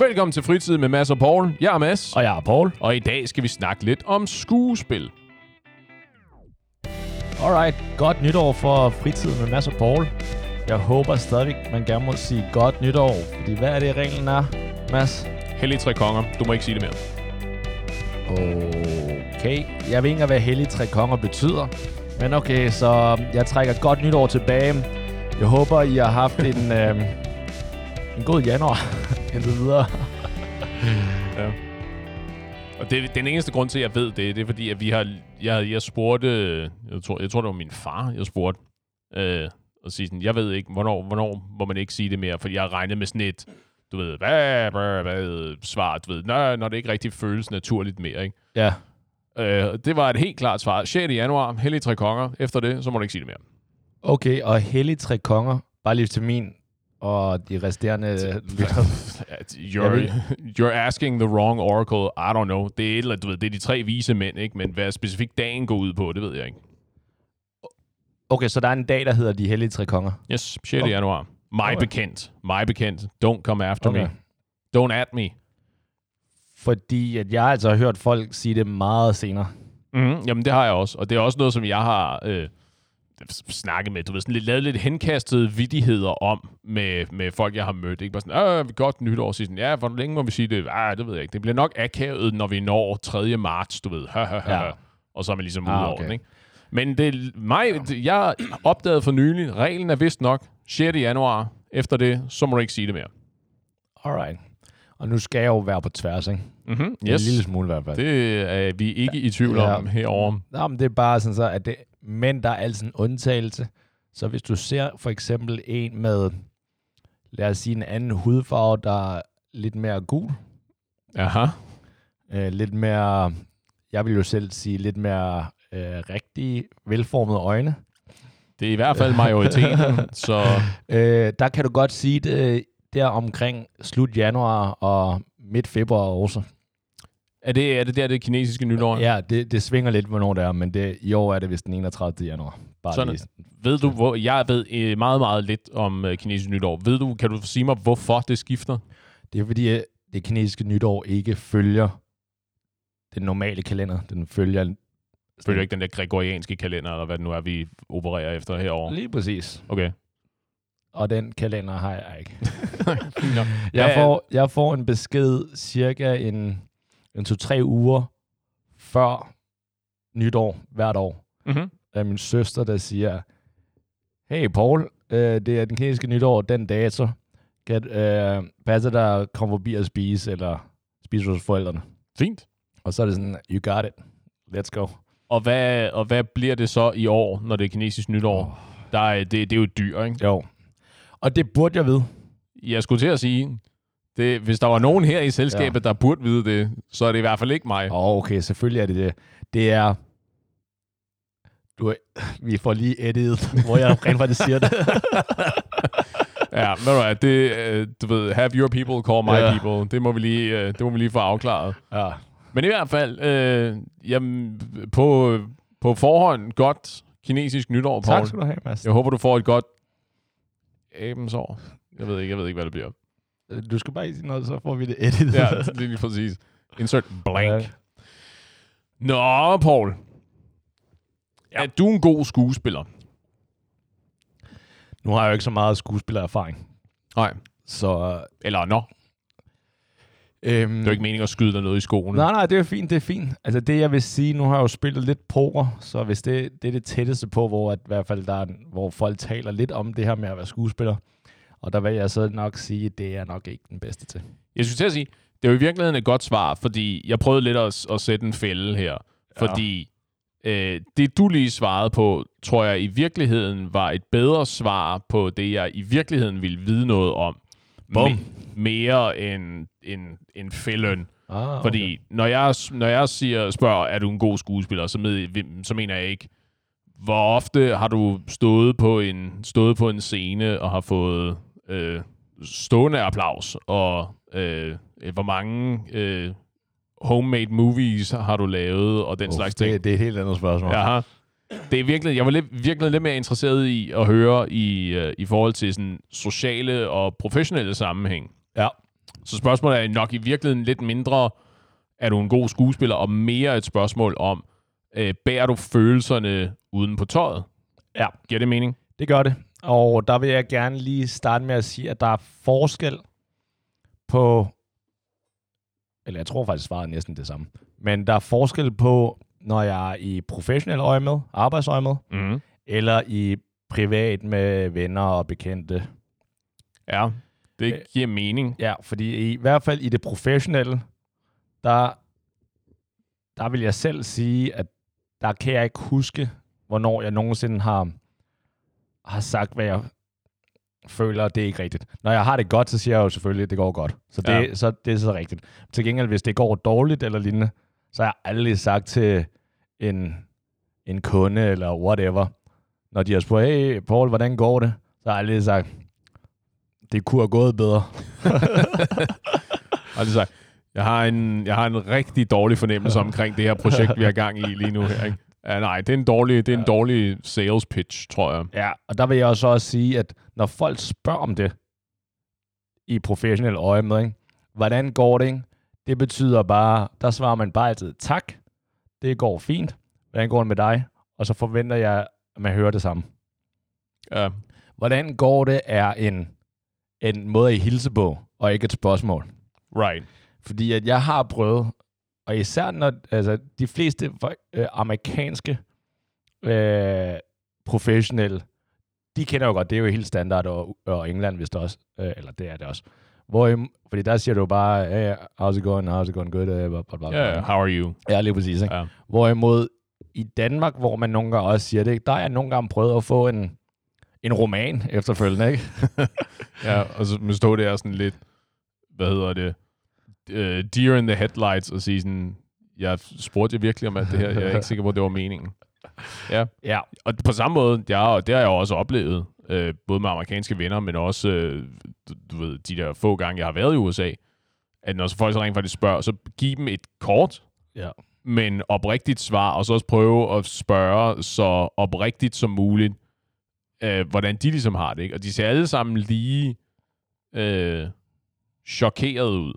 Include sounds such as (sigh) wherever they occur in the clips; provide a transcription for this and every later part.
Velkommen til Fritid med Mads og Paul. Jeg er Mads, Og jeg er Paul. og i dag skal vi snakke lidt om skuespil. Alright, godt nytår for fritid med Mads og Paul. Jeg håber stadigvæk, man gerne må sige godt nytår, fordi hvad er det, reglen er, Mads? Hellige tre konger. Du må ikke sige det mere. Okay, jeg ved ikke, hvad hellige tre konger betyder. Men okay, så jeg trækker godt nytår tilbage. Jeg håber, I har haft en, øh, en god januar (laughs) indtil videre. Ja. Og det, den eneste grund til, at jeg ved det, det er fordi, at vi har, jeg, jeg spurgte, jeg tror, jeg tror, det var min far, jeg spurgte, øh, og sige sådan, jeg ved ikke, hvornår, hvornår må man ikke sige det mere, fordi jeg har regnet med sådan et, du ved, hvad, hvad, hvad, svar, du ved, når, når det ikke rigtig føles naturligt mere, ikke? Ja, Øh, det var et helt klart svar. 6. januar, hellige tre konger. Efter det, så må du ikke sige det mere. okay, og hellige tre konger, bare lige til min og de resterende. (laughs) You're, you're asking the wrong oracle. I don't know. Det er, et eller, du ved, det er de tre vise mænd, ikke? Men hvad specifikt dagen går ud på, det ved jeg ikke. Okay, så der er en dag, der hedder de hellige tre konger. Yes, 6. Okay. januar. Mig Alright. bekendt. Mig bekendt. Don't come after Okay. me. Don't at me. Fordi at jeg altså har hørt folk sige det meget senere. Mm, jamen, det har jeg også. Og det er også noget, som jeg har øh, snakket med. Du ved, sådan lidt, lavet lidt henkastede vidtigheder om med, med folk, jeg har mødt. Ikke bare sådan, øh, godt nytår. Sige sådan, ja, hvor længe må vi sige det? Ah, det ved jeg ikke. Det bliver nok akavet, når vi når 3. marts, du ved. Ha, ha, ha. Ja. Og så er man ligesom Ah, ude over okay. den, ikke? Men det mig, jeg opdagede for nylig, reglen er vist nok 6. januar. Efter det, så må du ikke sige det mere. Alright. Og nu skal jeg jo være på tværs, ikke? Mm-hmm. En Yes. lille smule i hvert fald. Det er vi ikke i tvivl Ja. om herovre. Nå, men det er bare sådan så, at det, men der er altid en undtagelse. Så hvis du ser for eksempel en med, lad os sige en anden hudfarve, der er lidt mere gul, Aha. øh, lidt mere, jeg vil jo selv sige, lidt mere øh, rigtig velformede øjne, Det er i hvert fald majoriteten, (laughs) så øh, der kan du godt sige det der omkring slut januar og midt februar også. Er det, er det der, det kinesiske nytår? Ja, det, det svinger lidt, hvornår det er, men det, i år er det vist den 31. januar. Bare Sådan. lige. Ved du, hvor, jeg ved øh, meget, meget lidt om øh, kinesisk nytår. Ved du, kan du sige mig, hvorfor det skifter? Det er fordi, at det kinesiske nytår ikke følger den normale kalender. Den følger... Følger ikke den der gregorianske kalender, eller hvad det nu er, vi opererer efter herovre. Lige præcis. Okay. Og den kalender har jeg ikke. (laughs) Nå. Jeg får, jeg får en besked cirka en, en to-tre uger før nytår hvert år Mm-hmm. af min søster, der siger, hey Paul, øh, det er den kinesiske nytår, den dato. Kan, øh, passer der komme forbi og spise, eller spise hos forældrene? Fint. Og så er det sådan, you got it. Let's go. Og hvad, og hvad bliver det så i år, når det er kinesisk nytår? Der er, det, det er jo et dyr, ikke? Jo. Og det burde jeg vide. Jeg skulle til at sige, det, hvis der var nogen her i selskabet, ja. der burde vide det, så er det i hvert fald ikke mig. Åh, okay, selvfølgelig er det det. Det er... Du, vi får lige editet, hvor jeg rent faktisk siger det. (laughs) Ja, ved du det, øh, du ved, have your people, call my Ja. people. Det må vi lige, øh, det må vi lige få afklaret. ja. Men i hvert fald, øh, jamen, på, på forhånd, godt kinesisk nytår, Paul. Tak skal du have, Mads. Jeg håber, du får et godt abensår. Jeg ved ikke, jeg ved ikke, hvad det bliver. Du skal bare ikke sige noget, så får vi det editet. Ja, det er lige præcis. Insert blank. Ja. Nå, Paul. Ja. Er du en god skuespiller? Nu har jeg jo ikke så meget skuespillererfaring. Nej. Så... Eller nå, Øhm, det er jo ikke meningen at skyde dig noget i skoene. Nej, nej, det er fint, det er fint. Altså det, jeg vil sige, nu har jeg jo spillet lidt poker, så hvis det, det er det tætteste på, hvor at, i hvert fald der er, hvor folk taler lidt om det her med at være skuespiller, og der vil jeg så nok sige, at det er nok ikke den bedste til. Jeg skulle til at sige, det er jo i virkeligheden et godt svar, fordi jeg prøvede lidt at, at sætte en fælde her. Fordi øh, det, du lige svarede på, tror jeg i virkeligheden var et bedre svar på det, jeg i virkeligheden ville vide noget om. Bum. Me- mere end, end, end fælden. Ah, okay. Fordi når jeg, når jeg siger, spørger, er du en god skuespiller, så, med, så mener jeg ikke, hvor ofte har du stået på en, stået på en scene og har fået øh, stående applaus, og øh, øh, hvor mange øh, homemade movies har du lavet, og den Uff, slags ting. det, det er et helt andet spørgsmål. Ja. Det er virkelig, jeg var lidt, virkelig lidt mere interesseret i at høre i, øh, i forhold til sådan sociale og professionelle sammenhæng. Ja. Så spørgsmålet er nok i virkeligheden lidt mindre, er du en god skuespiller, og mere et spørgsmål om, øh, bærer du følelserne uden på tøjet? Ja. Giver det mening? Det gør det. Og der vil jeg gerne lige starte med at sige, at der er forskel på... Eller jeg tror faktisk, svaret er næsten det samme. Men der er forskel på, når jeg er i professionel øje med, arbejdsøje med, Mm. eller i privat med venner og bekendte. Ja, det Øh, giver mening. Ja, fordi i hvert fald i det professionelle, der, der vil jeg selv sige, at der kan jeg ikke huske, hvornår jeg nogensinde har, har sagt, hvad jeg føler, det er ikke rigtigt. Når jeg har det godt, så siger jeg jo selvfølgelig, at det går godt. Så det, Ja. så det er så rigtigt. Til gengæld, hvis det går dårligt eller lignende, så har jeg aldrig sagt til en, en kunde eller whatever, når de har spurgt, hey Paul, hvordan går det? Så har jeg aldrig sagt, det kunne have gået bedre. (laughs) Og det sagt, jeg har, en, jeg har en rigtig dårlig fornemmelse (laughs) omkring det her projekt, vi er gang i lige nu her. Ikke? Ja, nej, det er en dårlig, det er en dårlig sales pitch, tror jeg. Ja, og der vil jeg også også sige, at når folk spørger om det i professionel øje med, ikke? hvordan går det, ikke? det betyder bare, der svarer man bare altid, tak, det går fint, hvordan går det med dig? Og så forventer jeg, at man hører det samme. Ja, Hvordan går det er en, en måde at hilse på, og ikke et spørgsmål. right. Fordi at jeg har prøvet, og især når altså, de fleste øh, amerikanske øh, professionelle, de kender jo godt, det er jo helt standard, og, og England vist også, øh, eller det er det også. Hvor, fordi der siger du bare, hey, how's it going, how's it going, good, blah, blah, blah. Ja, yeah, how are you? ja, lige præcis. Ikke? Ja. Hvorimod i Danmark, hvor man nogle gange også siger det, der er jeg nogle gange prøvet at få en, en roman efterfølgende, ikke? (laughs) ja, og så man stå der sådan lidt, hvad hedder det, uh, deer in the headlights, og sige sådan, jeg spurgte jeg virkelig om alt det her, jeg er ikke sikker på, det var meningen. Ja, Ja, og på samme måde, jeg, det har jeg også oplevet, øh, både med amerikanske venner, men også, øh, du, du ved, de der få gange, jeg har været i USA, at når så folk så rent faktisk spørger, så giv dem et kort, ja. men oprigtigt svar, og så også prøve at spørge så oprigtigt som muligt, øh, hvordan de ligesom har det. Ikke? Og de ser alle sammen lige øh, chokeret ud.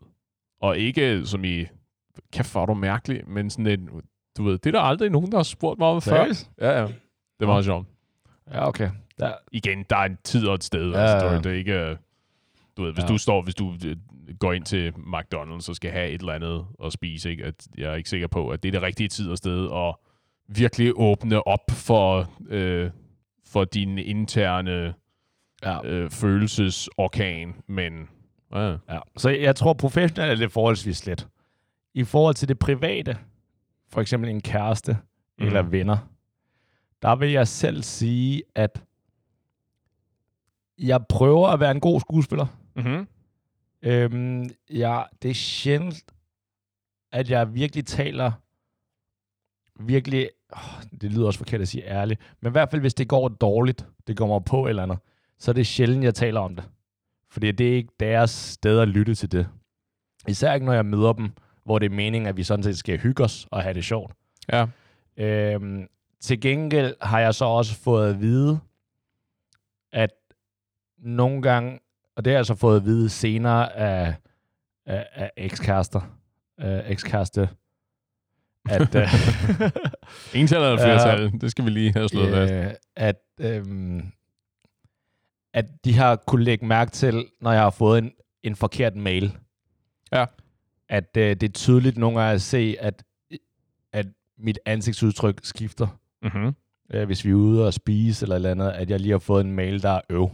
Og ikke som i, kæft er du mærkelig, men sådan en, du ved, det er der aldrig nogen, der har spurgt mig om før. Seriøst? Ja, ja. Det var meget sjovt. Ja, okay. Der, Igen, der er en tid og et sted. Ja, altså, ja. det, er ikke... øh, Du ved, hvis Ja. ja. du står, hvis du øh, går ind til McDonald's og skal have et eller andet at spise, ikke? At jeg er ikke sikker på, at det er det rigtige tid og sted at virkelig åbne op for, øh, for din interne ja. øh, følelsesorkan, men ja, Ja. Så jeg tror, professionelt er det forholdsvis let. I forhold til det private, for eksempel en kæreste mm. eller venner, der vil jeg selv sige, at jeg prøver at være en god skuespiller. mm-hmm. Øhm, jeg, det er sjældent, at jeg virkelig taler virkelig, åh, det lyder også forkert at sige ærligt, men i hvert fald, hvis det går dårligt, det går mig på eller andet, så er det sjældent, jeg taler om det. Fordi det er ikke deres sted at lytte til det. Især ikke, når jeg møder dem, hvor det er meningen, at vi sådan set skal hygge os og have det sjovt. ja. Øhm, til gengæld har jeg så også fået at vide, at nogle gange, og det har jeg så fået at vide senere af, af, af ekskærester, øh, ekskæreste, at, øh, (laughs) Ental eller flertal, (laughs) det skal vi lige have slået fast. øh, at, øhm, at de har kunne lægge mærke til, når jeg har fået en, en forkert mail. Ja. At øh, det er tydeligt nogle gange at se, at, at mit ansigtsudtryk skifter. Mm-hmm. øh, hvis vi er ude og spise eller et eller andet, at jeg lige har fået en mail, der er øv.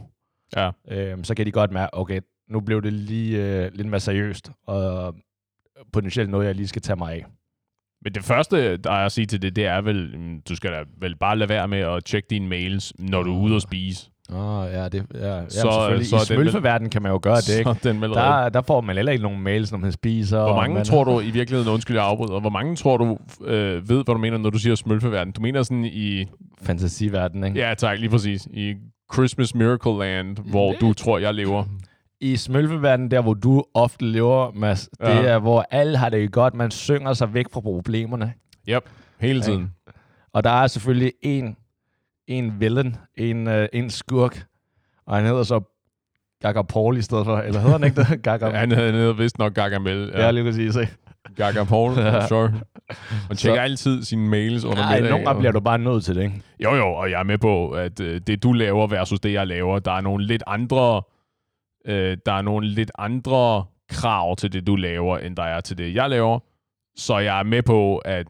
Ja. Øhm, så kan de godt mærke, okay, nu blev det lige øh, lidt mere seriøst, og potentielt noget, jeg lige skal tage mig af. Men det første, der er at sige til det, det er vel, mm, du skal da vel bare lade være med at tjekke dine mails, når du er ude og spise. Åh, oh, ja, det, ja, ja Så- selvfølgelig. så I er den vel- smølfeverdenen kan man jo gøre det, (laughs) ikke? Den. Der, der får man heller ikke nogen mails, når man spiser. Hvor mange man, tror du i virkeligheden, undskyld jeg afbryder, hvor mange tror du øh, ved, hvad du mener, når du siger smølfeverden? Du mener sådan i, Fantasiverdenen, ikke? ja tak, lige præcis, i Christmas Miracle Land, hvor du tror, jeg lever. (clears throat) I smølfeverdenen, der hvor du ofte lever, Mads, det Ja. er, hvor alle har det godt. Man synger sig væk fra problemerne. Yep, hele tiden. Og der er selvfølgelig en, en villain, en, uh, en skurk, og han hedder så Gaga Paul i stedet for, eller hedder han ikke det? (laughs) Gaga, Han hedder vist nok Gargamel. ja. ja, lige præcis. Ikke? Gaga Paul, (laughs) Ja. sure. Man tjekker Så- altid sine mails under Nej, middagen. nogle gange og- bliver du bare nødt til det, ikke? Jo, jo, og jeg er med på, at øh, det du laver versus det, jeg laver, der er nogle lidt andre, øh, der er nogle lidt andre krav til det, du laver, end der er til det, jeg laver. Så jeg er med på, at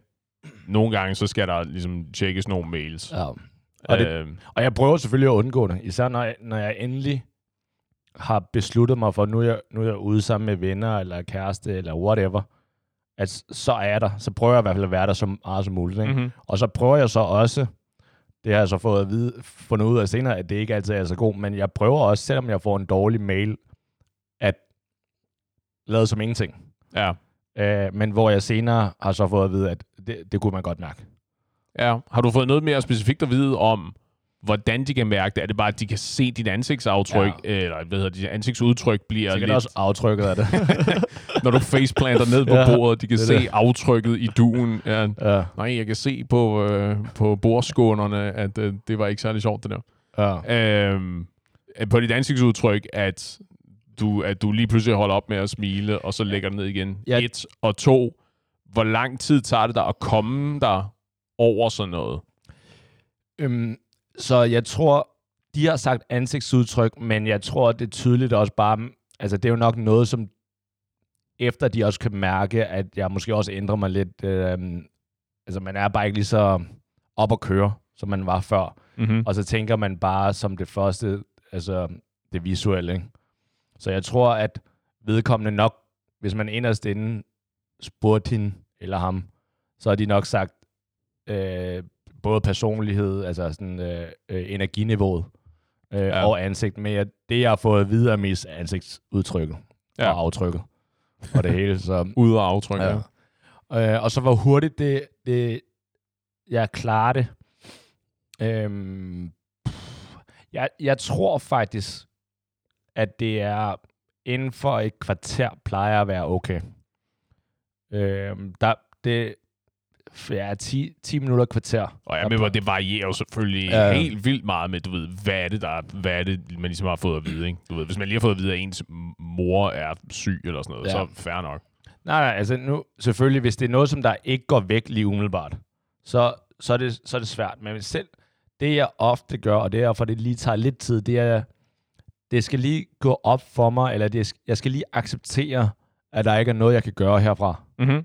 nogle gange, så skal der ligesom tjekkes nogle mails. Ja. Og det- øh, Og jeg prøver selvfølgelig at undgå det, især når jeg, når jeg endelig har besluttet mig for, at nu er, jeg, nu er jeg ude sammen med venner, eller kæreste, eller whatever, at så er jeg der. Så prøver jeg i hvert fald at være der så meget som muligt. Ikke? mm-hmm. Og så prøver jeg så også, det har jeg så fået at vide, fundet ud af senere, at det ikke altid er så god, men jeg prøver også, selvom jeg får en dårlig mail, at lade som ingenting. Ja. Øh, men hvor jeg senere har så fået at vide, at det, det kunne man godt mærke. Ja. Har du fået noget mere specifikt at vide om, hvordan de kan mærke det? Er det bare, at de kan se dit ansigtsaftryk, ja. eller hvad hedder det, dit ansigtsudtryk bliver Sikkert lidt... også aftrykket af det. (laughs) når du faceplanter ned på Ja, bordet, de kan det se det. aftrykket i duen. Ja, ja, nej, jeg kan se på, øh, på bordskånerne, at øh, det var ikke særlig sjovt, det der. ja. Øhm, på dit ansigtsudtryk, at du, at du lige pludselig holder op med at smile, og så lægger den ned igen. Ja. Et. Og to, hvor lang tid tager det dig at komme der over sådan noget? Øhm, så jeg tror, de har sagt ansigtsudtryk, men jeg tror, det er tydeligt også bare, altså det er jo nok noget, som efter de også kan mærke, at jeg måske også ændrer mig lidt. Øhm, altså man er bare ikke lige så op at køre, som man var før. Mm-hmm. Og så tænker man bare som det første, altså det visuelle. Ikke? Så jeg tror, at vedkommende nok, hvis man inderst inde spurgte hende eller ham, så har de nok sagt øh, både personlighed, altså sådan øh, øh, energiniveauet øh, Ja. og ansigt. Men jeg, det, jeg har fået at vide, er mest ansigtsudtrykket ja. og aftrykket og det hele. Så, (laughs) Ud og aftryk, ja. ja. Øh, og så hvor hurtigt det, det jeg klarer det. Øhm, pff, jeg, jeg tror faktisk, at det er inden for et kvarter plejer at være okay. Øhm, der, det ja, 10, 10 minutter kvarter. Og på, at det varierer jo selvfølgelig Ja. ja. helt vildt meget med, du ved, hvad er det, der er, hvad er det, man ligesom har fået at vide, ikke? Du ved, hvis man lige har fået at vide, at ens mor er syg eller sådan noget, Ja. ja. så fair nok. Nej, nej, altså nu, selvfølgelig, hvis det er noget, som der ikke går væk lige umiddelbart, så, så, er, det, så er det svært. Men selv det, jeg ofte gør, og det er, for det lige tager lidt tid, det er, det skal lige gå op for mig, eller det, jeg skal lige acceptere, at der ikke er noget, jeg kan gøre herfra. Mm-hmm.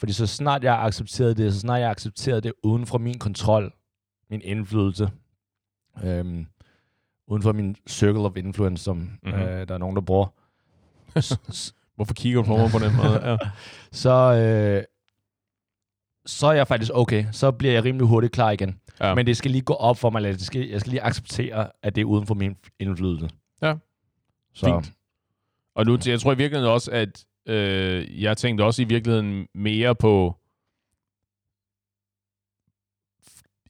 Fordi så snart jeg har accepteret det, så snart jeg har accepteret det uden for min kontrol, min indflydelse, øhm, uden for min circle of influence, som Mhm. mm-hmm. øh, der er nogen, der bruger, (laughs) Hvorfor kigger du på mig på den måde? Ja. (laughs) så, øh, så er jeg faktisk okay. Så bliver jeg rimelig hurtigt klar igen. Ja. Men det skal lige gå op for mig, det skal, jeg skal lige acceptere, at det er uden for min indflydelse. Ja. Så, Fint. Og nu, jeg tror i virkeligheden også, at øh, jeg tænkte også i virkeligheden mere på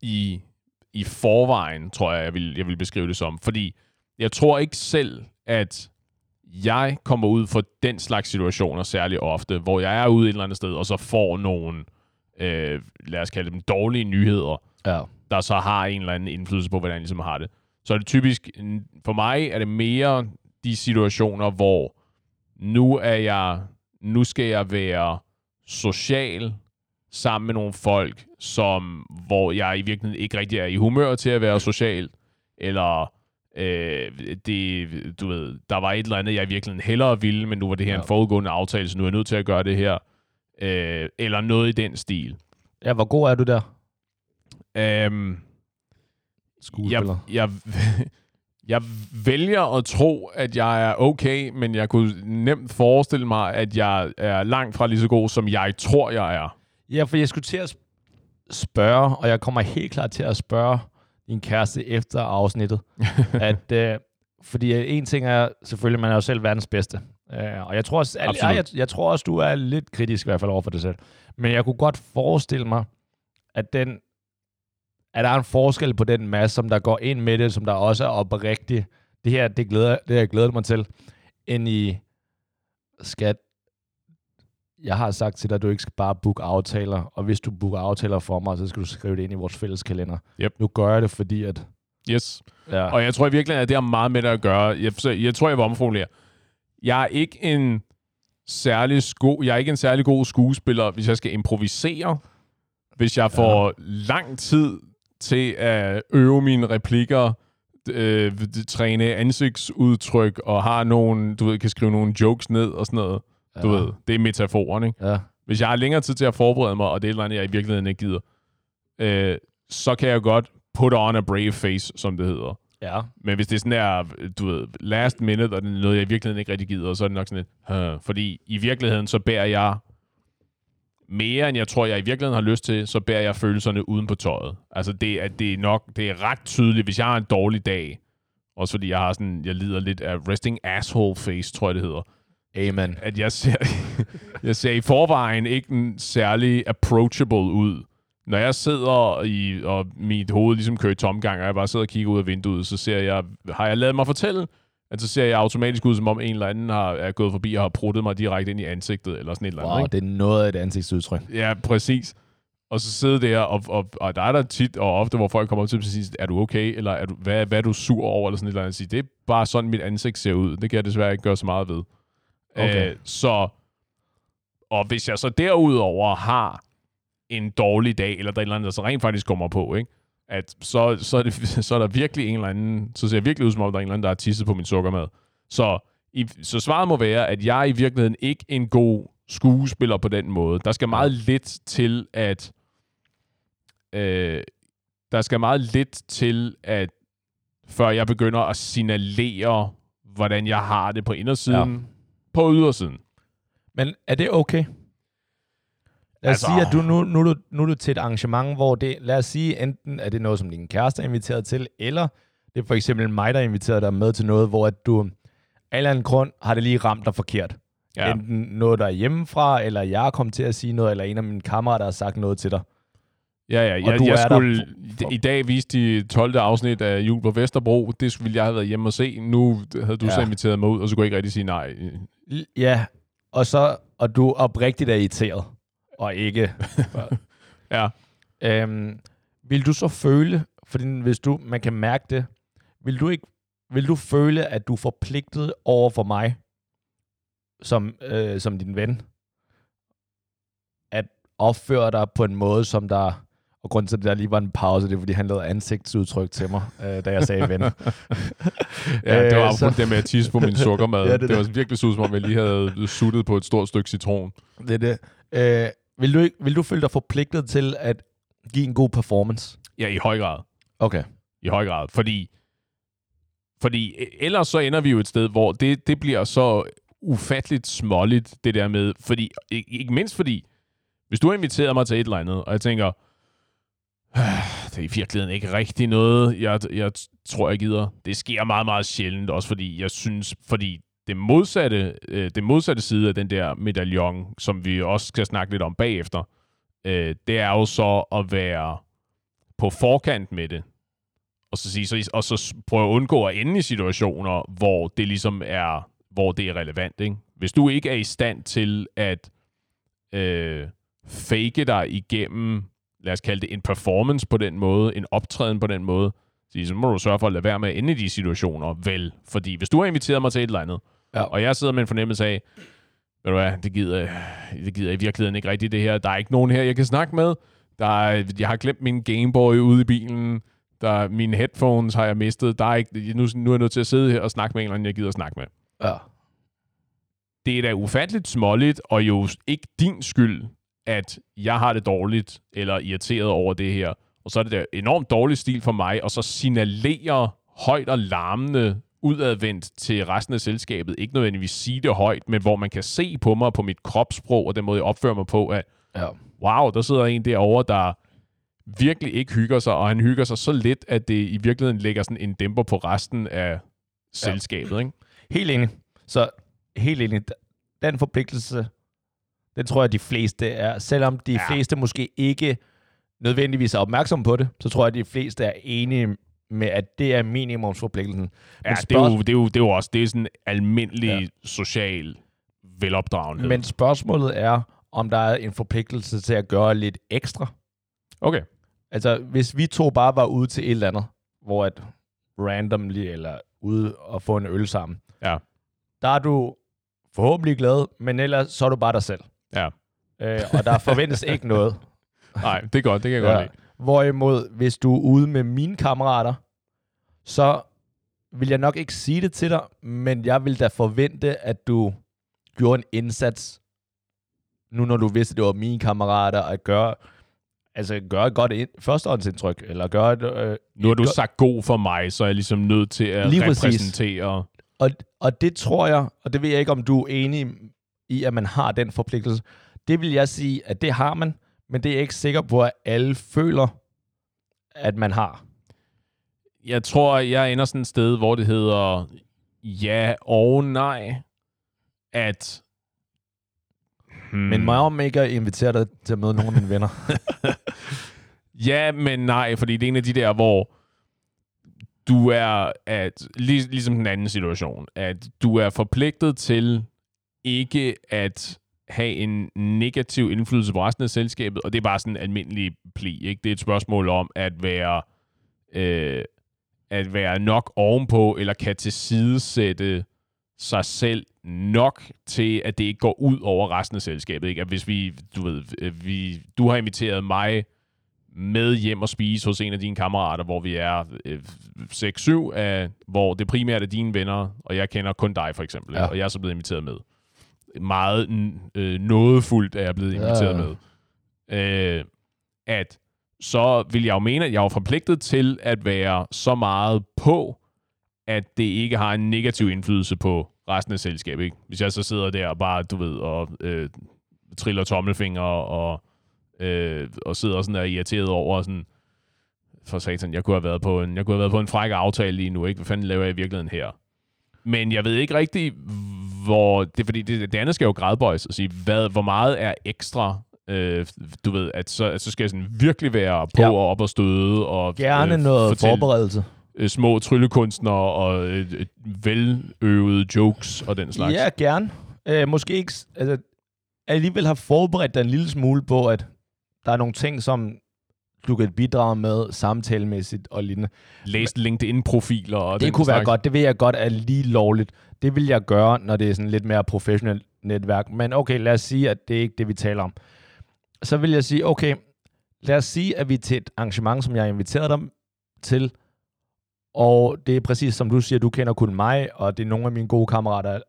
i, i forvejen, tror jeg, jeg vil, jeg vil beskrive det som. Fordi jeg tror ikke selv, at jeg kommer ud for den slags situationer særlig ofte, hvor jeg er ude et eller andet sted, og så får nogle, øh, lad os kalde dem, dårlige nyheder, ja. der så har en eller anden indflydelse på, hvordan jeg ligesom har det. Så er det typisk, for mig er det mere de situationer, hvor nu er jeg, nu skal jeg være social sammen med nogle folk, som, hvor jeg i virkeligheden ikke rigtig er i humør til at være social, eller øh, det, du ved, der var et eller andet, jeg i virkeligheden hellere ville, men nu var det her Ja. en forudgående aftale, så nu er jeg nødt til at gøre det her, øh, eller noget i den stil. ja, hvor god er du der? Øhm, Skuespiller. jeg, jeg, (laughs) jeg vælger at tro, at jeg er okay, men jeg kunne nemt forestille mig, at jeg er langt fra lige så god, som jeg tror, jeg er. Ja, for jeg skulle til at sp- spørge, og jeg kommer helt klart til at spørge din kæreste efter afsnittet, (laughs) at, øh, fordi en ting er selvfølgelig, man er jo selv verdens bedste. Øh, og jeg tror, også, jeg, Absolut. jeg, jeg tror også, du er lidt kritisk i hvert fald over for dig selv. Men jeg kunne godt forestille mig, at den at der er en forskel på den masse, som der går ind med det, som der også er oprigtig. Det her, det, glæder, det har jeg glædet mig til, end i skat. Jeg har sagt til dig, at du ikke skal bare booke aftaler, og hvis du booker aftaler for mig, så skal du skrive det ind i vores fælles kalender. Yep. Nu gør jeg det, fordi at Yes. Ja. Og jeg tror i virkeligheden, at det har meget med det at gøre. Jeg, jeg tror, jeg vil omformulere. Jeg er ikke en særlig sko jeg er ikke en særlig god skuespiller, hvis jeg skal improvisere. Hvis jeg får ja. lang tid til at øve mine replikker, øh, træne ansigtsudtryk og har nogen, du ved, kan skrive nogle jokes ned og sådan noget. Ja. Du ved, det er metaforen, ikke? Ja. Hvis jeg har længere tid til at forberede mig, og det er et eller andet, jeg i virkeligheden ikke gider, øh, så kan jeg godt put on a brave face, som det hedder. Ja. Men hvis det er sådan der, du ved, last minute, og det er noget, jeg i virkeligheden ikke rigtig gider, så er det nok sådan lidt, fordi i virkeligheden, så bærer jeg mere, end jeg tror, jeg i virkeligheden har lyst til, så bærer jeg følelserne uden på tøjet. Altså, det er, det er nok, det er ret tydeligt, hvis jeg har en dårlig dag, også fordi jeg har sådan, jeg lider lidt af resting asshole face, tror jeg, det hedder. Amen. At jeg ser, (laughs) jeg ser i forvejen ikke en særlig approachable ud. Når jeg sidder i, og mit hoved ligesom kører i tomgang, og jeg bare sidder og kigger ud af vinduet, så ser jeg, har jeg lavet mig fortælle, at så ser jeg automatisk ud, som om en eller anden har, er gået forbi og har pruttet mig direkte ind i ansigtet, eller sådan et eller andet. Wow, ikke? det er noget af et ansigtsudtryk. Ja, præcis. Og så sidder der, og, og, og der er der tit og ofte, hvor folk kommer op til mig og siger, er du okay, eller er du, hvad, hvad er du sur over, eller sådan et eller andet. Siger, det er bare sådan, mit ansigt ser ud. Det kan jeg desværre ikke gøre så meget ved. Okay. Øh, så, og hvis jeg så derudover har en dårlig dag, eller der er et eller andet, der så rent faktisk kommer på, ikke? At så, så, er det, (laughs) så er der virkelig en eller anden, så ser jeg virkelig ud som om, der er en eller anden, der har tisset på min sukkermad. Så, i, så svaret må være, at jeg er i virkeligheden ikke en god skuespiller på den måde. Der skal meget lidt til, at øh, der skal meget lidt til, at før jeg begynder at signalere, hvordan jeg har det på indersiden, ja. på ydersiden. Men er det okay? Lad os Altså- sige, at du nu, nu, du, nu er du til et arrangement, hvor det, lad os sige, enten er det noget, som din kæreste er inviteret til, eller det er for eksempel mig, der er inviteret dig med til noget, hvor at du af en eller anden grund har det lige ramt dig forkert. Ja. Enten noget, der er hjemmefra, eller jeg er kommet til at sige noget, eller en af mine kammerater har sagt noget til dig. Ja, ja. Jeg, jeg der skulle, for- I dag viste de 12. afsnit af Jul på Vesterbro. Det ville jeg have været hjemme og se. Nu havde du ja. så inviteret mig ud, og så kunne jeg ikke rigtig sige nej. Ja, og så og du oprigtigt er irriteret, og ikke... (laughs) Ja. øhm, vil du så føle, fordi hvis du, man kan mærke det, vil du ikke, vil du føle, at du er forpligtet over for mig, som, øh, som din ven, at opføre dig på en måde, som der, og grund til, at der lige var en pause, det er, fordi han lavede ansigtsudtryk til mig, øh, da jeg sagde ven. (laughs) Ja, det var Øh, så- apropos det med at tisse på min sukkermad. (laughs) Ja, det det, det var virkelig så som om jeg lige havde suttet på et stort stykke citron. Det er det. Øh, vil, du ikke, vil du føle dig forpligtet til at give en god performance? Ja, i høj grad. Okay. I høj grad. Fordi, fordi e- ellers så ender vi jo et sted, hvor det, det bliver så ufatteligt småligt, det der med, fordi, ikke, mindst fordi, hvis du har inviteret mig til et eller andet, og jeg tænker, "Ah, det er i virkeligheden ikke rigtig noget, jeg, jeg tror, jeg gider. Det sker meget, meget sjældent, også fordi jeg synes, fordi det modsatte, øh, det modsatte side af den der medaljon, som vi også skal snakke lidt om bagefter, øh, det er jo så at være på forkant med det. Og så, sige, så, og så prøve at undgå at ende i situationer, hvor det ligesom er, hvor det er relevant. Ikke? Hvis du ikke er i stand til at øh, fake dig igennem, lad os kalde det en performance på den måde, en optræden på den måde, så, så må du sørge for at lade være med at ende i de situationer, vel? Fordi hvis du har inviteret mig til et eller andet, Ja. og jeg sidder med en fornemmelse af, ved du hvad, det gider, det gider i virkeligheden ikke rigtigt det her. Der er ikke nogen her, jeg kan snakke med. Der er, jeg har glemt min Gameboy ude i bilen. Der, er- mine headphones har jeg mistet. Der er ikke, nu, nu er jeg nødt til at sidde her og snakke med en eller anden, jeg gider at snakke med. Ja. Det er da ufatteligt småligt, og jo ikke din skyld, at jeg har det dårligt eller irriteret over det her. Og så er det da enormt dårlig stil for mig, og så signalere højt og larmende udadvendt til resten af selskabet. Ikke nødvendigvis sige det højt, men hvor man kan se på mig, på mit kropssprog, og den måde, jeg opfører mig på, at ja. wow, der sidder en derovre, der virkelig ikke hygger sig, og han hygger sig så lidt, at det i virkeligheden lægger sådan en dæmper på resten af selskabet. Ikke? Helt enig. Så helt enig. Den forpligtelse, den tror jeg, de fleste er. Selvom de Ja. ja. fleste måske ikke nødvendigvis er opmærksomme på det, så tror jeg, de fleste er enige med, at det er minimumsforpligtelsen. Ja, det er, jo, det, er jo, det er jo også det er sådan almindelig ja. social velopdragenhed. Men spørgsmålet er, om der er en forpligtelse til at gøre lidt ekstra. okay. Altså, hvis vi to bare var ude til et eller andet, hvor at randomly, eller ude og få en øl sammen. Ja. Der er du forhåbentlig glad, men ellers så er du bare dig selv. Ja. Øh, og der forventes ikke noget. (laughs) Nej, det er godt. Det kan jeg ja. godt lide. Hvorimod, hvis du er ude med mine kammerater, så vil jeg nok ikke sige det til dig, men jeg vil da forvente, at du gjorde en indsats, nu når du vidste, at det var mine kammerater, at gøre, altså gøre et godt ind, førstehåndsindtryk, eller gøre et, øh, Nu har du godt- sagt god for mig, så er jeg ligesom nødt til at Lige præcis. repræsentere. Og, og det tror jeg, og det ved jeg ikke, om du er enig i, at man har den forpligtelse. Det vil jeg sige, at det har man, men det er jeg ikke sikker på, at alle føler, at man har. Jeg tror, jeg ender sådan et sted, hvor det hedder ja og nej. At... Hmm. Men jeg om ikke invitere dig til at møde nogle af mine venner? (laughs) Ja, men nej, fordi det er en af de der, hvor du er, at, lig, ligesom den anden situation, at du er forpligtet til ikke at have en negativ indflydelse på resten af selskabet, og det er bare sådan en almindelig pli, ikke? Det er et spørgsmål om at være, øh, at være nok ovenpå, eller kan tilsidesætte sig selv nok til, at det ikke går ud over resten af selskabet. Ikke? At hvis vi, du ved, øh, vi, du har inviteret mig med hjem og spise hos en af dine kammerater, hvor vi er øh, 6-7, af, hvor det primært er dine venner, og jeg kender kun dig for eksempel, Ja. ja. og jeg er så blevet inviteret med. Meget øh, nådefuldt er jeg blevet inviteret Ja. med. Øh, at så vil jeg jo mene, at jeg er forpligtet til at være så meget på, at det ikke har en negativ indflydelse på resten af selskabet. Ikke? Hvis jeg så sidder der og bare, du ved, og øh, triller tommelfinger og, øh, og sidder sådan der irriteret over sådan, for satan, jeg kunne have været på en, jeg kunne have været på en fræk aftale lige nu, ikke? Hvad fanden laver jeg i virkeligheden her? Men jeg ved ikke rigtig, hvor... Det er fordi, det, det andet skal jo gradbøjes og sige, hvad, hvor meget er ekstra øh, du ved, at så, at så skal jeg sådan virkelig være på Ja. og op og støde. Og, Gerne øh, noget fortælle, forberedelse. øh, små tryllekunstnere og øh, øh, veløvede jokes og den slags. Ja, gerne. Øh, måske ikke... Altså, alligevel har forberedt dig en lille smule på, at der er nogle ting, som du kan bidrage med samtalemæssigt og lignende. Læst LinkedIn-profiler og Det kunne være slags. godt. Det ved jeg godt er lige lovligt. Det vil jeg gøre, når det er sådan lidt mere professionelt netværk. Men okay, lad os sige, at det er ikke det, vi taler om. Så vil jeg sige, okay, lad os sige, at vi er til et arrangement, som jeg har inviteret dem til, og det er præcis som du siger, du kender kun mig, og det er nogle af mine gode kammerater.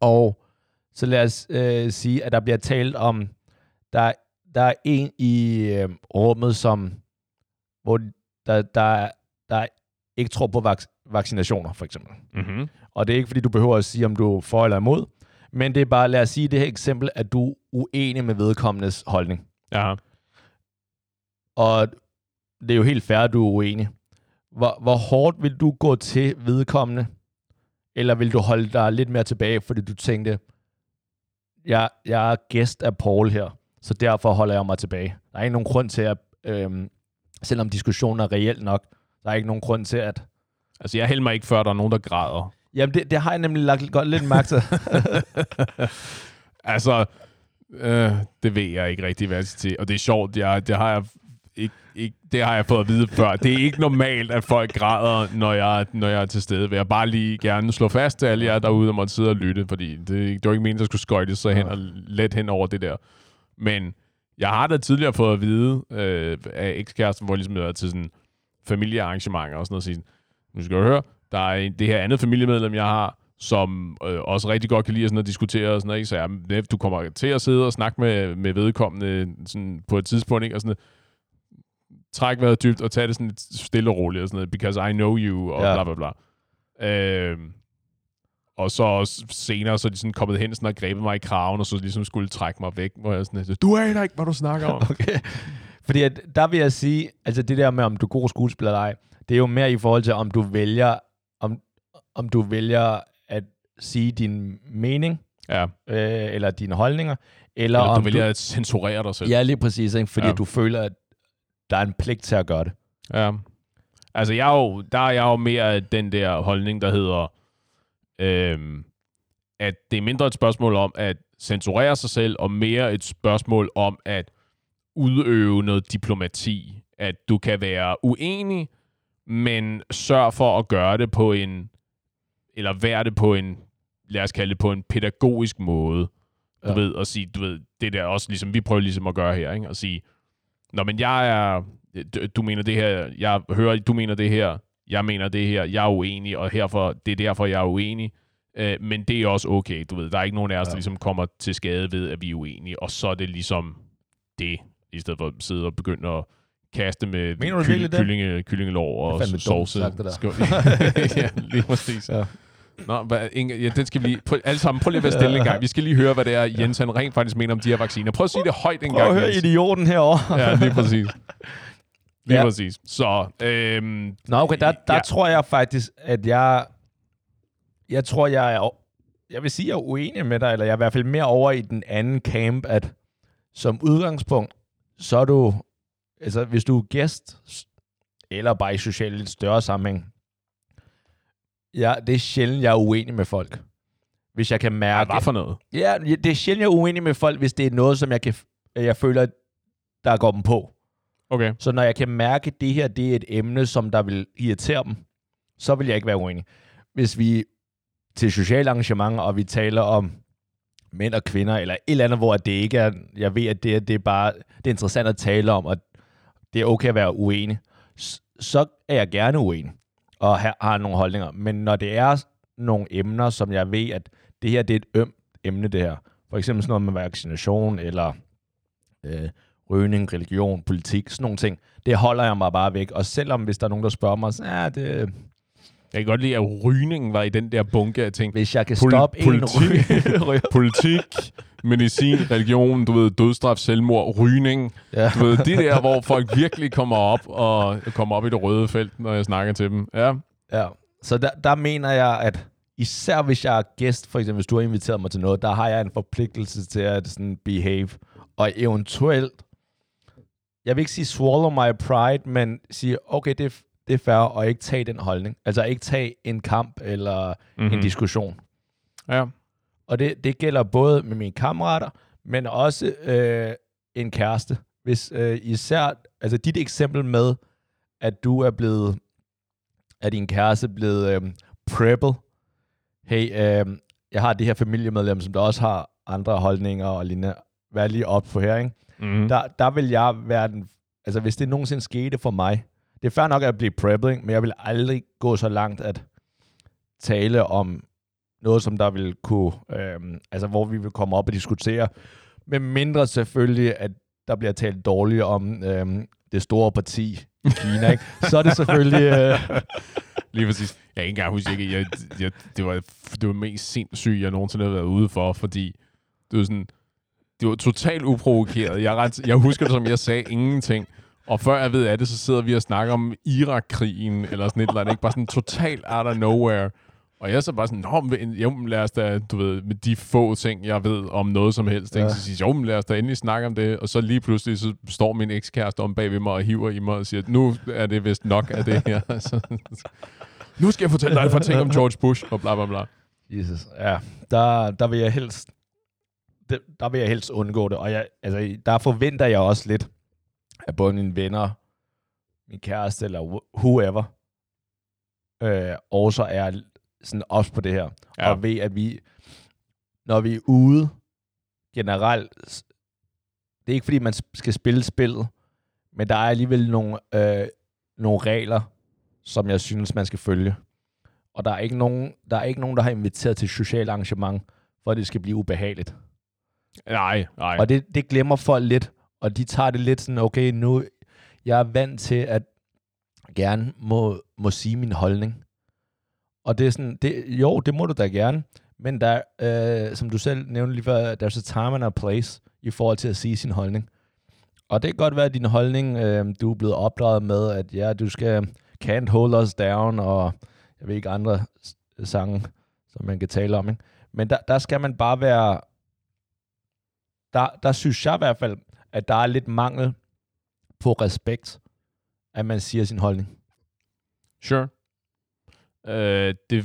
Og så lad os øh, sige, at der bliver talt om, der, der er en i øh, rummet, som, hvor der, der, der ikke tror på vac- vaccinationer, for eksempel. Mm-hmm. Og det er ikke, fordi du behøver at sige, om du er for eller imod, men det er bare, lad os sige det her eksempel, at du er uenig med vedkommendes holdning. Ja. Og det er jo helt fair, at du er uenig. Hvor, hvor hårdt vil du gå til vedkommende? Eller vil du holde dig lidt mere tilbage, fordi du tænkte, jeg, jeg er gæst af Paul her, så derfor holder jeg mig tilbage. Der er ikke nogen grund til at, øhm, selvom diskussionen er reelt nok, der er ikke nogen grund til at... Altså, jeg hælder mig ikke, før der er nogen, der græder. Jamen, det, det har jeg nemlig lagt godt lidt mærke til. (laughs) altså, øh, det ved jeg ikke rigtig, hvad jeg skal til. Og det er sjovt, jeg, det har jeg ikke, ikke, det har jeg fået at vide før. Det er ikke normalt, at folk græder, når jeg, når jeg er til stede. Vil jeg bare lige gerne slå fast til alle jer derude, der måtte sidde og lytte, fordi det, det var ikke meningen, der skulle skøjtes så hen og let hen over det der. Men jeg har da tidligere fået at vide øh, af ekskæresten, hvor jeg ligesom været til sådan familiearrangementer og sådan noget, og sige, sådan, nu skal du høre, der er en, det her andet familiemedlem, jeg har, som øh, også rigtig godt kan lide at, sådan at diskutere og sådan noget, ikke? så jeg, du kommer til at sidde og snakke med, med vedkommende sådan på et tidspunkt, ikke? og sådan noget, træk vejret dybt og tag det sådan lidt stille og roligt, og sådan noget, because I know you, og Ja. bla bla bla. Øhm, og så også senere, så er de sådan kommet hen sådan og grebet mig i kraven, og så ligesom skulle trække mig væk, hvor jeg sådan, du aner ikke, hvad du snakker om. (laughs) Okay. Fordi at, der vil jeg sige, altså det der med, om du er god skuespiller eller ej, det er jo mere i forhold til, om du vælger, om, om du vælger at sige din mening, ja, øh, eller dine holdninger, eller, eller om du vælger at censurere dig selv. Ja, lige præcis, ikke? fordi ja. Du føler, at der er en pligt til at gøre det. Ja. Altså, jeg er jo, der er jeg jo mere den der holdning, der hedder, øhm, at det er mindre et spørgsmål om at censurere sig selv, og mere et spørgsmål om at udøve noget diplomati. At du kan være uenig, men sørg for at gøre det på en, eller være det på en, lad os kalde det på en pædagogisk måde. Du Ja. ved, at sige, du ved, det der også ligesom, vi prøver ligesom at gøre her, ikke? At sige, Nå, men jeg er, du- du mener det her, jeg hører, du mener det her, jeg mener det her, jeg er uenig, og herfor, det er derfor, jeg er uenig. Øh, men det er også okay, du ved. Der er ikke nogen af os, ja. Ja. der ligesom kommer til skade ved, at vi er uenige, og så er det ligesom det, i stedet for at sidde og begynde at kaste med Mener det? kyllinge, kyllingelår og dumt sovse. der. Skål. (laughs) ja, lige præcis. Ja. Nå, hvad, Inge, ja, den skal vi lige... Prøv, alle sammen, prøv lige at være stille en gang. Vi skal lige høre, hvad det er, Jens han rent faktisk mener om de her vacciner. Prøv at sige det højt en Prøv gang, at høre Jens. idioten herovre. Ja, lige præcis. (laughs) Lige Ja. præcis. Så, øhm, Nå, okay, der, der Ja. ja. tror jeg faktisk, at jeg... Jeg tror, jeg er... Jeg vil sige, jeg er uenig med dig, eller jeg er i hvert fald mere over i den anden camp, at som udgangspunkt, så er du... Altså, hvis du er gæst, eller bare i socialt lidt større sammenhæng, ja, det er sjældent, jeg er uenig med folk. Hvis jeg kan mærke... hvad for noget? Ja, det er sjældent, jeg er uenig med folk, hvis det er noget, som jeg, kan, jeg føler, der går dem på. Okay. Så når jeg kan mærke, at det her det er et emne, som der vil irritere dem, så vil jeg ikke være uenig. Hvis vi til sociale arrangementer, og vi taler om mænd og kvinder, eller et eller andet, hvor det ikke er, jeg ved, at det, er- det er bare, det er interessant at tale om, og det er okay at være uenig, så er jeg gerne uenig, og har, har nogle holdninger. Men når det er nogle emner, som jeg ved, at det her det er et ømt emne, det her, for eksempel sådan noget med vaccination, eller øh, rygning, religion, politik, sådan nogle ting, det holder jeg mig bare væk. Og selvom hvis der er nogen, der spørger mig, så ja, det, Jeg kan godt lide, at rygningen var i den der bunke af ting. hvis jeg kan Pol- stoppe en politik. ryg- (laughs) ryger. (laughs) Politik, medicin, religion, du ved, dødstraf, selvmord, rygning. Ja. Du ved, det der, hvor folk virkelig kommer op og kommer op i det røde felt, når jeg snakker til dem. Ja, Ja, så der, der mener jeg, at især hvis jeg er gæst, for eksempel hvis du har inviteret mig til noget, der har jeg en forpligtelse til at sådan behave, og eventuelt, jeg vil ikke sige swallow my pride, men sige, okay, det, er- det er fair, og ikke tage den holdning. Altså ikke tage en kamp eller mm-hmm. Mhm. en diskussion. ja. Og det, det gælder både med mine kammerater, men også øh, en kæreste. Hvis øh, især, altså dit eksempel med, at du er blevet, at din kæreste er blevet øh, preppet. Hey, øh, jeg har det her familiemedlem, som der også har andre holdninger og lignende. Vær lige op for her, ikke? Mm. Der, der vil jeg være den, altså hvis det nogensinde skete for mig, det er fair nok at blive preppet, ikke? men jeg vil aldrig gå så langt at tale om noget, som der vil kunne, øhm, altså hvor vi vil komme op og diskutere, med mindre selvfølgelig, at der bliver talt dårligt om øhm, det store parti i Kina, ikke? så er det selvfølgelig... Øh, (laughs) Lige præcis. Jeg kan ikke engang huske, jeg, jeg, jeg, det, var, det var mest sindssygt, jeg nogensinde har været ude for, fordi det var sådan, det var totalt uprovokeret. Jeg, ret, jeg husker det som, jeg sagde ingenting. Og før jeg ved af det, så sidder vi og snakker om Irak-krigen, eller sådan et eller andet, ikke? Bare sådan totalt out of nowhere. Og jeg er så bare sådan, Nå, men, jo, men lad os da, du ved, med de få ting, jeg ved om noget som helst? Ja. så siger jeg, jo, men lad os da endelig snakke om det. Og så lige pludselig, så står min ekskæreste om bag ved mig og hiver i mig og siger, nu er det vist nok af det her. (laughs) Så, nu skal jeg fortælle dig et par ting om George Bush, og bla bla bla. Jesus, ja, der, der vil jeg helst, det, der vil jeg helst undgå det, og jeg, altså, der forventer jeg også lidt, at både mine venner, min kæreste eller wh- whoever, øh, også er sådan også på det her, Ja. og ved, at vi, når vi er ude generelt, det er ikke fordi, man skal spille spillet, men der er alligevel nogle, øh, nogle regler, som jeg synes, man skal følge. Og der er ikke nogen, der, er ikke nogen, der har inviteret til socialt arrangement, for at det skal blive ubehageligt. Nej, nej. Og det, det glemmer folk lidt, og de tager det lidt sådan, okay, nu jeg er vant til at gerne må, må sige min holdning. Og det er sådan, det, jo, det må du da gerne, men der, øh, som du selv nævnte lige før, there's a time and a place i forhold til at sige sin holdning. Og det kan godt være, at din holdning, øh, du er blevet opdraget med, at ja, du skal can't hold us down, og jeg ved ikke andre sange, som man kan tale om. Ikke? Men der, der skal man bare være, der, der synes jeg i hvert fald, at der er lidt mangel på respekt, at man siger sin holdning. Sure. Øh, det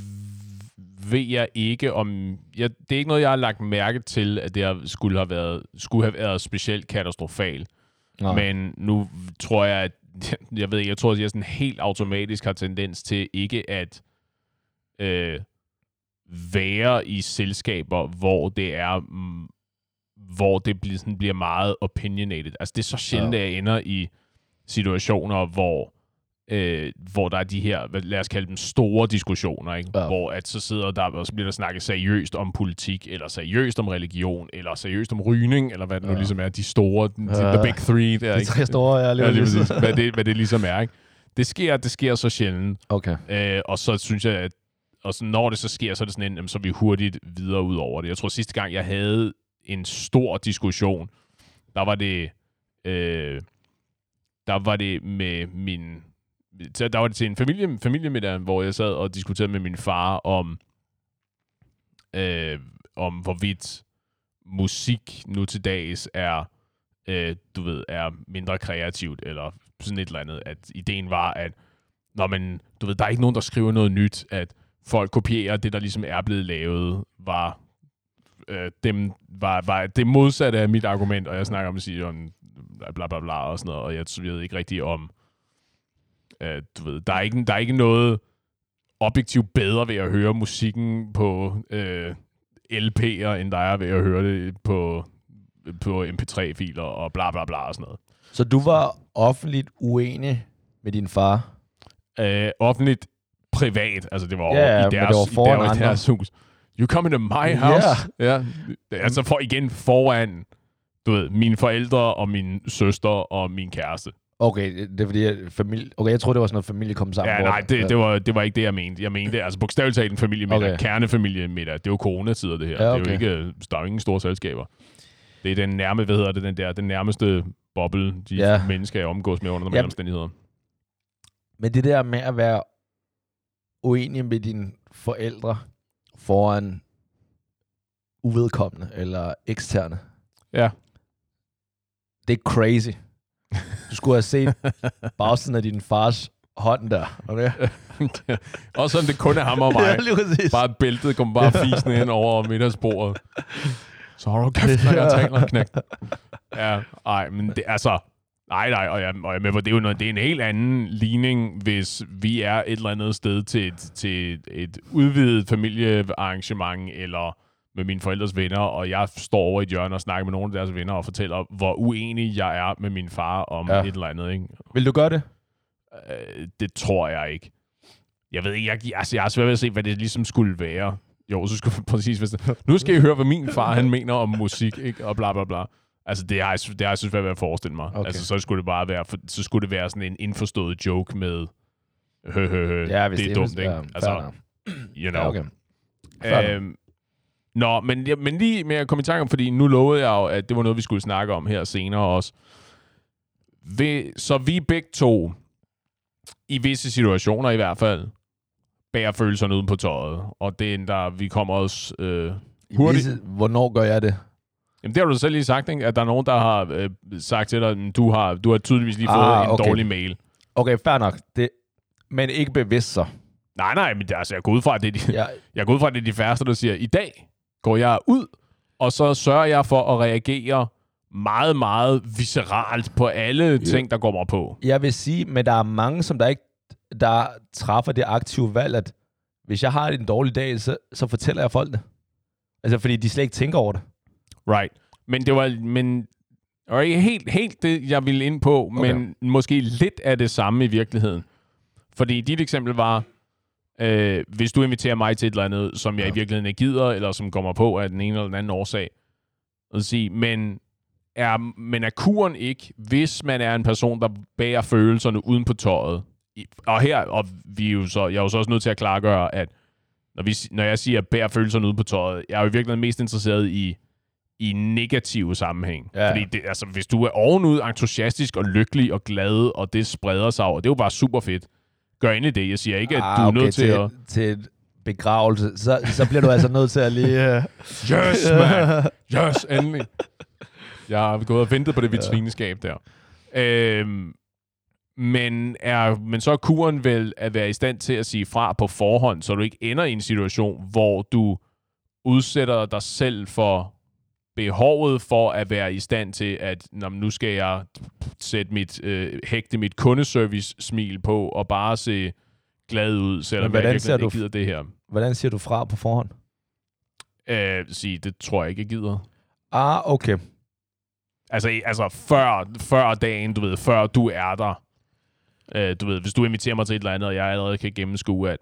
ved jeg ikke om... Jeg, det er ikke noget, jeg har lagt mærke til, at det har, skulle, have været, skulle have været specielt katastrofalt. Men nu tror jeg, at (laughs) jeg ved ikke, jeg tror, at jeg sådan helt automatisk har tendens til ikke at øh, være i selskaber, hvor det er, hvor det bliver, sådan, bliver meget opinionated. Altså, det er så sjældent, Ja. at jeg ender i situationer, hvor øh, hvor der er de her, lad os kalde dem store diskussioner, ikke? Ja. hvor at så sidder der, og så bliver der snakket seriøst om politik, eller seriøst om religion, eller seriøst om rygning, eller hvad det nu Ja. ligesom er, de store, de, Ja. the big three der, De ikke? tre store, Ja, lige lige præcis. Hvad det, hvad det ligesom er, ikke? Det sker, det sker så sjældent, Okay. øh, og så synes jeg, at og så når det så sker, så er det sådan en, jamen, så er vi hurtigt videre ud over det. Jeg tror, sidste gang, jeg havde en stor diskussion, der var det, øh, der var det med min, så der var det til en familie, familiemiddag, hvor jeg sad og diskuterede med min far om, øh, om hvorvidt musik nu til dags er, øh, du ved, er mindre kreativt, eller sådan et eller andet. At ideen var, at når man, du ved, der er ikke nogen, der skriver noget nyt, at folk kopierer det, der ligesom er blevet lavet, var, øh, dem, var, var det modsatte af mit argument, og jeg snakker om at sige om bla bla bla og sådan noget, og jeg ved ikke rigtig om, øh, du ved, der er ikke, der er ikke noget objektivt bedre ved at høre musikken på øh, LP'er, end der er ved at høre det på, på MP3-filer og bla bla bla og sådan noget. Så du var offentligt uenig med din far? Øh, offentligt privat, altså det var Ja, i deres, det var i foran der, i deres hus. You come into my house. Ja. ja. Altså for igen foran, du ved, mine forældre og min søster og min kæreste. Okay, det er fordi, familie... Okay, jeg troede, det var sådan noget familie kom sammen. Ja, nej, det, det, var, det var ikke det, jeg mente. Jeg mente, altså bogstaveligt talt en familiemiddag, Okay. okay. kernefamiliemiddag. Det er jo coronatider, det her. Ja, Det er okay. jo ikke, der er jo ingen store selskaber. Det er den nærme, hvad hedder det, den der, den nærmeste boble, de Ja. mennesker er omgås med under normale Ja. omstændigheder. Men det der med at være uenig med dine forældre foran uvedkommende eller eksterne, Ja. det er crazy. (laughs) Du skulle have set bagsiden af din fars hånd der. Okay? (laughs) og sådan det kun er ham og (laughs) mig. Ja. Bare bæltet kommer bare fisende hen over middagsbordet. Så har du kæft, når jeg taler, knæk. Ja, ej, men det altså... Nej, nej, og jeg, og jeg med på, det er jo noget, det er en helt anden ligning, hvis vi er et eller andet sted til et, til et, et udvidet familiearrangement, eller med mine forældres venner, og jeg står over i et hjørne og snakker med nogle af deres venner og fortæller, hvor uenig jeg er med min far om Ja. et eller andet, ikke? Vil du gøre det? Øh, det tror jeg ikke. Jeg ved ikke, jeg, altså, jeg har svært ved at se, hvad det ligesom skulle være. Jo, så skulle (laughs) præcis Nu skal I høre, hvad min far han mener om musik, ikke? Og bla bla bla. Altså, det har jeg, det har jeg synes ved at forestille mig. Okay. Altså, så skulle det bare være, for, så skulle det være sådan en indforstået joke med, hø, hø, hø, Ja, det er det dumt, ikke? Ja, altså, you know. ja, okay. Fair. Øhm, nå, men, ja, men lige med at komme i tanke om, fordi nu lovede jeg jo, at det var noget, vi skulle snakke om her senere også. Ved, så vi begge to, i visse situationer i hvert fald, bærer følelserne uden på tøjet. Og det er der, vi kommer os... Øh, hurtigt. Visse- Hvornår gør jeg det? Jamen, det har du selv lige sagt, ikke? at der er nogen, der har øh, sagt til dig, at du har, du har tydeligvis lige fået Ah, en okay. dårlig mail. Okay, fair nok. Det, men ikke bevidst så. Nej, nej, men det, altså, jeg går ud fra, at det er de, Jeg, (laughs) Jeg går ud fra, det er de færreste, der siger, i dag går jeg ud, og så sørger jeg for at reagere meget, meget visceralt på alle ting, der går mig på. jeg vil sige, men der er mange, som der ikke der træffer det aktive valg, at hvis jeg har en dårlig dag, så, så fortæller jeg folk det. Altså, fordi de slet ikke tænker over det. Right. Men det var, men, og ikke helt, helt det, jeg ville ind på, Okay. men måske lidt af det samme i virkeligheden. Fordi dit eksempel var, øh, hvis du inviterer mig til et eller andet, som jeg Ja. i virkeligheden ikke gider, eller som kommer på af den ene eller den anden årsag, at sige, men er, men er kuren ikke, hvis man er en person, der bærer følelserne uden på tøjet? Og her, og vi er jo så, jeg er jo så også nødt til at klargøre, at når, vi, når jeg siger bærer følelserne uden på tøjet, jeg er jo i virkeligheden mest interesseret i, i negative sammenhæng. Ja. Fordi det, altså, hvis du er ovenud entusiastisk og lykkelig og glad, og det spreder sig over, det er jo bare super fedt. Gør endelig det. Jeg siger ikke, at du er nødt til, til, at... til en begravelse, så, så bliver du altså nødt til at lige... Uh... Yes, man! Yes, endelig. Jeg har gået og ventet på det vitrineskab der. Øhm, men, er, men så er kuren vel at være i stand til at sige fra på forhånd, så du ikke ender i en situation, hvor du udsætter dig selv for behovet for at være i stand til, at "Nå, men nu skal jeg sætte mit, øh, hægte mit kundeservice-smil på, og bare se glad ud, selvom hvordan jeg ser ikke du- gider det her. Hvordan siger du fra på forhånd? Øh, sige, det tror jeg ikke, jeg gider. Ah, okay. Altså, altså før, før dagen, du ved, før du er der. Øh, du ved, hvis du inviterer mig til et eller andet, og jeg allerede kan gennemskue, at,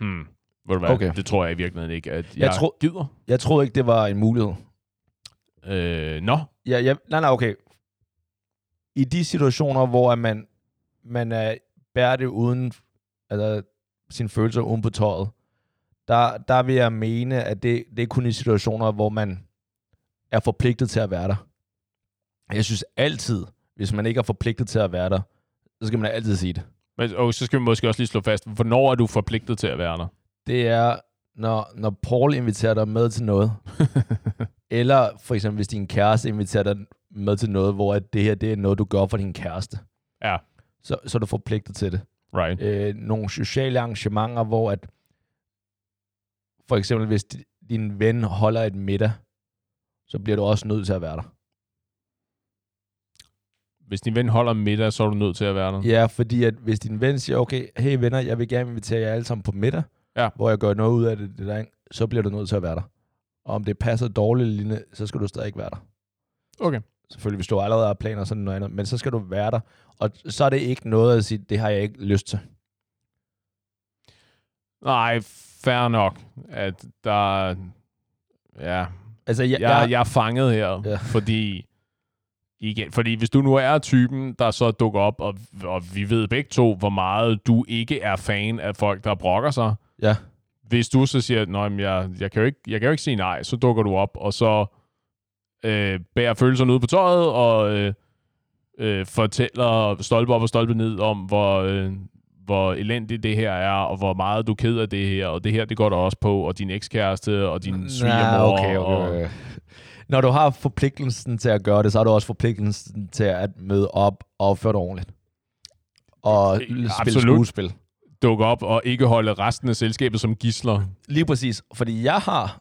hmm, ved du hvad, Okay. det tror jeg i virkeligheden ikke, at jeg, Jeg tror- gider. Jeg troede ikke, det var en mulighed. Øh, nå, Ja, ja, nej, nej, okay. I de situationer, hvor at man, man er, bærer det uden, altså sine følelser uden på tøjet, der, der vil jeg mene, at det, det er kun i situationer, hvor man er forpligtet til at være der. Jeg synes altid, hvis man ikke er forpligtet til at være der, så skal man altid sige det. men, og så skal vi måske også lige slå fast, hvornår er du forpligtet til at være der? Det er, når, når Paul inviterer dig med til noget, (laughs) eller for eksempel, hvis din kæreste inviterer dig med til noget, hvor at det her det er noget, du gør for din kæreste, Ja, så, så er du forpligtet til det. right. Øh, nogle sociale arrangementer, hvor at for eksempel, hvis di- din ven holder et middag, så bliver du også nødt til at være der. Hvis din ven holder middag, så er du nødt til at være der. Ja, fordi at hvis din ven siger, okay, hey venner, jeg vil gerne invitere jer alle sammen på middag, Ja. hvor jeg gør noget ud af det, det der, så bliver du nødt til at være der. Og om det passer dårligt lignende, så skal du stadig ikke være der. Okay. Selvfølgelig, hvis du allerede har planer, så er det noget andet, men så skal du være der. Og så er det ikke noget at sige, det har jeg ikke lyst til. Nej, fair nok, at der... Ja, Altså, jeg, jeg, jeg, jeg er fanget her, ja. fordi... Igen, fordi hvis du nu er typen, der så dukker op, og, og vi ved begge to, hvor meget du ikke er fan af folk, der brokker sig. Ja. Hvis du så siger, at jeg, jeg, kan jo ikke, jeg kan jo ikke sige nej, så dukker du op, og så øh, bærer følelserne ud på tøjet, og øh, øh, fortæller stolpe op og stolpe ned om, hvor, øh, hvor elendigt det her er, og hvor meget du er ked af det her, og det her, det går der også på, og din ekskæreste, og din svigermor. okay, Og, okay. Når du har forpligtelsen til at gøre det, så har du også forpligtelsen til at møde op og opføre dig ordentligt. Og Øh, spille absolut. skuespil. Dukke op og ikke holde resten af selskabet som gisler. Lige præcis. Fordi jeg har,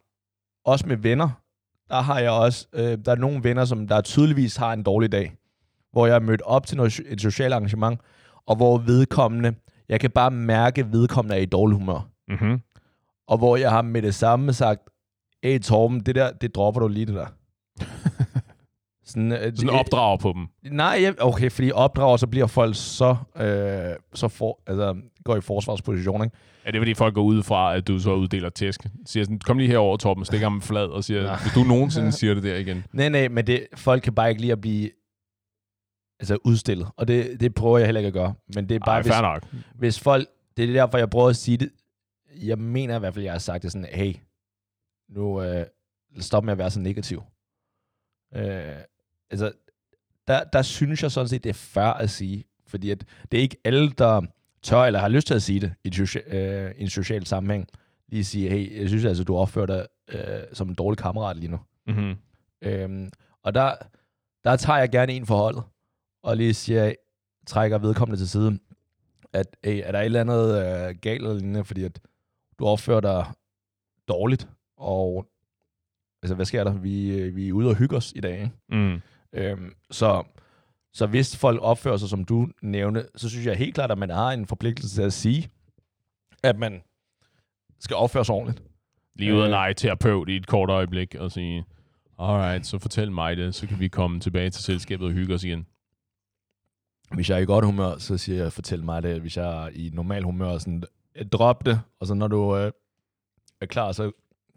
også med venner, der har jeg også, øh, der er nogle venner, som der tydeligvis har en dårlig dag. Hvor jeg er mødt op til noget, et socialt arrangement, og hvor vedkommende, jeg kan bare mærke, at vedkommende er i dårlig humør. Mm-hmm. Og hvor jeg har med det samme sagt, hey Torben, det der, det dropper du lige det der. (laughs) Sådan, øh, Sådan opdrager på dem. Nej, okay, fordi opdrager, så bliver folk så, øh, så for, altså, går i forsvarsposition, ikke? Er det fordi folk går ud fra, at du så uddeler tæsk? Siger sådan, kom lige herover, Torben, stikker ham flad og siger, Nej. hvis du nogensinde (laughs) siger det der igen. Nej, nej, men det, folk kan bare ikke lide at blive altså, udstillet, og det, det prøver jeg heller ikke at gøre. Men det er bare, Ej, hvis, nok. hvis folk, det er derfor, jeg prøver at sige det, jeg mener i hvert fald, jeg har sagt det sådan, hey, nu øh, stop med at være så negativ. Øh, altså, der, der synes jeg sådan set, det er fair at sige, fordi at det er ikke alle, der tør eller har lyst til at sige det i, et socia- øh, en social sammenhæng. Lige sige, hey, jeg synes altså, du opfører dig øh, som en dårlig kammerat lige nu. Mm-hmm. Øhm, og der, der tager jeg gerne en forholdet, og lige siger, trækker vedkommende til side, at hey, er der et eller andet øh, galt eller lignende, fordi at du opfører dig dårligt, og altså, hvad sker der? Vi, øh, vi er ude og hygge os i dag, ikke? Mm. Øhm, så, så hvis folk opfører sig, som du nævnte, så synes jeg helt klart, at man har en forpligtelse til at sige, at man skal opføre sig ordentligt. Lige ud og Øh. lege terapeut i et kort øjeblik og sige, alright, så fortæl mig det, så kan vi komme tilbage til selskabet og hygge os igen. Hvis jeg er i godt humør, så siger jeg, fortæl mig det. Hvis jeg er i normal humør, sådan, drop det, og så når du øh, er klar, så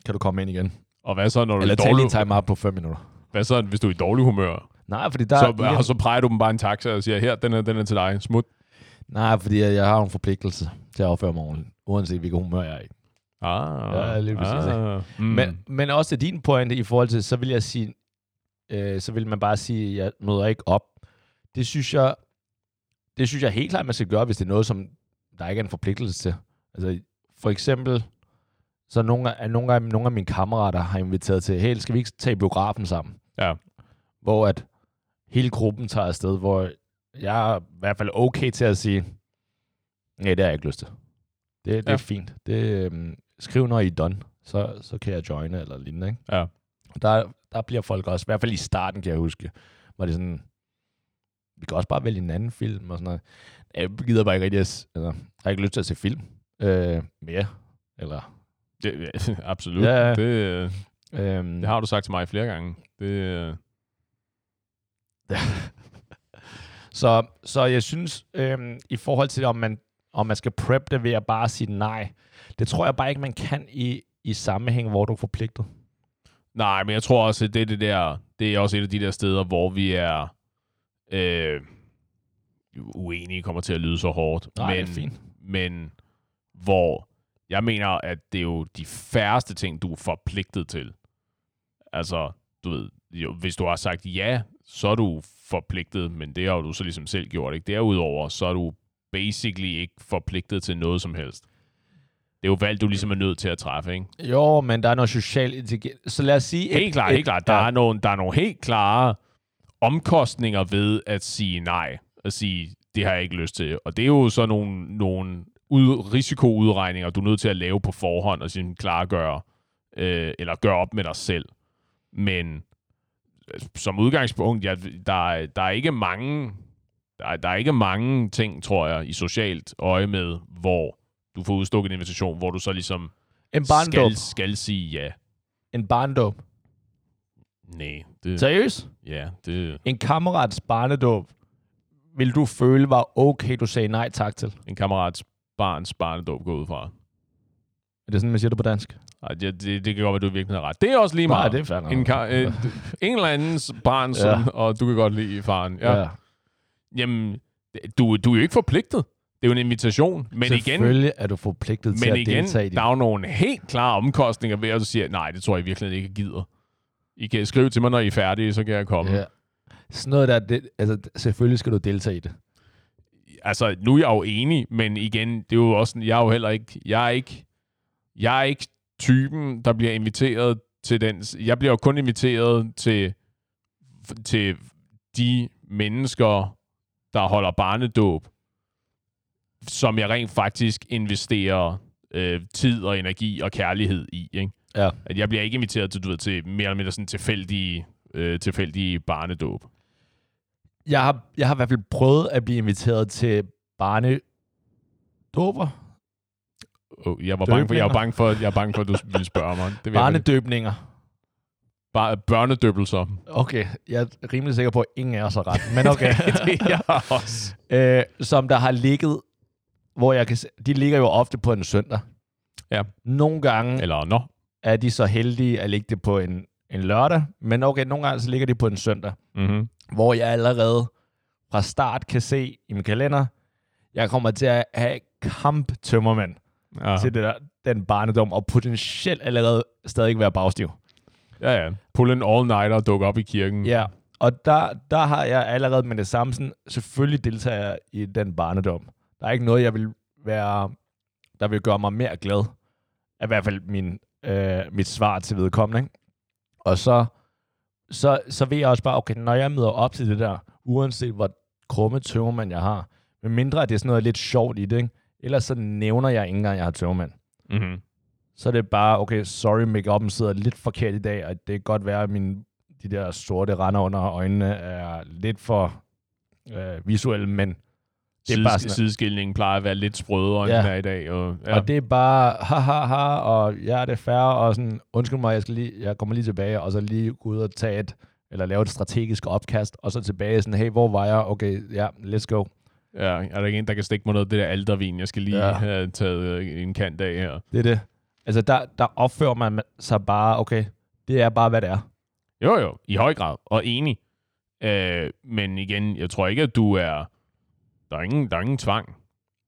kan du komme ind igen. Og hvad så, når du Eller er dårlig, en time på 5 minutter. hvad så, hvis du er i dårlig humør? Nej, fordi der Så, igen, og så præger du dem bare en taxa og siger, her, den er, den er til dig, smut. Nej, fordi jeg, jeg har en forpligtelse til at opføre mig ordentligt, uanset hvilket humør jeg er i. Ah, Ja, lige præcis, Ah, mm. Men, men også din pointe i forhold til, så vil jeg sige, øh, så vil man bare sige, at jeg møder ikke op. Det synes jeg, det synes jeg helt klart, man skal gøre, hvis det er noget, som der ikke er en forpligtelse til. Altså, for eksempel, så nogle af, nogle af, nogle af mine kammerater har inviteret til, hey, skal vi ikke tage biografen sammen? Ja. Hvor at hele gruppen tager afsted, hvor jeg er i hvert fald okay til at sige, nej, det har jeg ikke lyst til. Det, det Ja. er fint. Det, øhm, skriv, når I er done, så, så kan jeg joine eller lignende. Ikke? Ja. Og Der, der bliver folk også, i hvert fald i starten kan jeg huske, var det sådan, vi kan også bare vælge en anden film og sådan noget. Jeg gider bare ikke rigtig, altså, jeg har ikke lyst til at se film øh, mere. Eller, Det, ja, (laughs) absolut. Ja. Det, øh, øhm, det har du sagt til mig flere gange. Det, øh, (laughs) Så, så jeg synes, øhm, i forhold til, om man, om man skal prep det ved at bare sige nej, det tror jeg bare ikke, man kan i, i sammenhæng, hvor du er forpligtet. Nej, men jeg tror også, at det, det, der, det er også et af de der steder, hvor vi er øh, uenige, kommer til at lyde så hårdt. Nej, men, det er fint. men hvor jeg mener, at det er jo de færreste ting, du er forpligtet til. Altså, du ved, jo, hvis du har sagt ja, så er du forpligtet, men det har du så ligesom selv gjort. Ikke? Derudover, så er du basically ikke forpligtet til noget som helst. Det er jo valg, du ligesom er nødt til at træffe, ikke? Jo, men der er noget social intelligens. Så lad os sige... Helt klart, helt klart. Der, er nogle, der er nogle helt klare omkostninger ved at sige nej. At sige, det har jeg ikke lyst til. Og det er jo så nogle, nogle ud, risikoudregninger, du er nødt til at lave på forhånd og sådan klargøre, øh, eller gøre op med dig selv. Men som udgangspunkt, ja, der, er- der er ikke mange der er, der er ikke mange ting, tror jeg, i socialt øje med, hvor du får udstukket en invitation, hvor du så ligesom En skal, skal sige ja. En barndåb. Nej, det, Seriøst? ja, det En kammerats barnedåb, vil du føle var okay, du sagde nej tak til? en kammerats barns barnedåb går ud fra. Er det sådan, man siger det på dansk? Ej, det, det, det kan godt være, du virkelig har ret. Det er også lige Nej, meget. det er en, ka- øh, (laughs) en eller andens barn, Ja. og du kan godt lide faren. Ja. ja. ja. Jamen, du, du er jo ikke forpligtet. Det er jo en invitation. Men igen, Selvfølgelig er du forpligtet til men at igen deltage i det. der er jo nogle helt klare omkostninger ved, at du siger, nej, det tror jeg virkelig ikke, jeg gider. I kan skrive til mig, når I er færdige, så kan jeg komme. Ja. Sådan noget der, det, altså, selvfølgelig skal du deltage i det. altså, nu er jeg jo enig, men igen, det er jo også, jeg er jo heller ikke, jeg er ikke, jeg er ikke typen, der bliver inviteret til den, jeg bliver jo kun inviteret til, til de mennesker, der holder barnedåb, som jeg rent faktisk investerer øh, tid og energi og kærlighed i, ikke? Ja. At jeg bliver ikke inviteret til, du ved, til mere eller mindre sådan tilfældige, øh, tilfældige barnedåb. Jeg har, jeg har i hvert fald prøvet at blive inviteret til barnedåber. Oh, jeg var bange for, jeg var bange for, jeg var bange for, at du ville spørge mig. Det Barnedøbninger. Bare børnedøbelser. Okay, jeg er rimelig sikker på, at ingen af os har ret. Men okay. (laughs) det er jeg også. (laughs) øh, som der har ligget, hvor jeg kan se, de ligger jo ofte på en søndag. Ja. Nogle gange Eller nå. er de så heldige at ligge det på en, en lørdag, men okay, nogle gange så ligger de på en søndag, Mm-hmm. hvor jeg allerede fra start kan se i min kalender, jeg kommer til at have kamp tømmermænd Ja. til det der, den barnedom, og potentielt allerede stadig være bagstiv. ja, ja. Pull en all-nighter og dukke op i kirken. Ja, og der, der har jeg allerede med det samme sådan, selvfølgelig deltager jeg i den barnedom. Der er ikke noget, jeg vil være, der vil gøre mig mere glad. I hvert fald min, øh, mit svar til vedkommende. Ikke? Og så, så, så ved jeg også bare, okay, når jeg møder op til det der, uanset hvor krumme tømmermand jeg har, med mindre at det er sådan noget lidt sjovt i det, ikke? Ellers så nævner jeg ikke engang, at jeg har tømmermand. Mm-hmm. Så er det bare, okay, sorry, make sidder lidt forkert i dag, og det kan godt være, at mine, de der sorte render under øjnene er lidt for øh, visuelle, men det er Side, bare sådan, sideskilningen plejer at være lidt sprødere, end Ja. den er i dag. Og, ja. og det er bare, ha, ha, ha, og ja, det er fair, og sådan, undskyld mig, jeg, skal lige, jeg kommer lige tilbage, og så lige gå ud og tage et, eller lave et strategisk opkast, og så tilbage sådan, hey, hvor var jeg? Okay, ja, let's go. Ja, er der ikke en, der kan stikke mig noget af det der aldervin, jeg skal lige Ja. have taget øh, en kant af her. Det er det. Altså, der, der opfører man sig bare, okay, det er bare, hvad det er. Jo, jo, i høj grad, og enig. Øh, men igen, jeg tror ikke, at du er... Der er ingen, der er ingen tvang.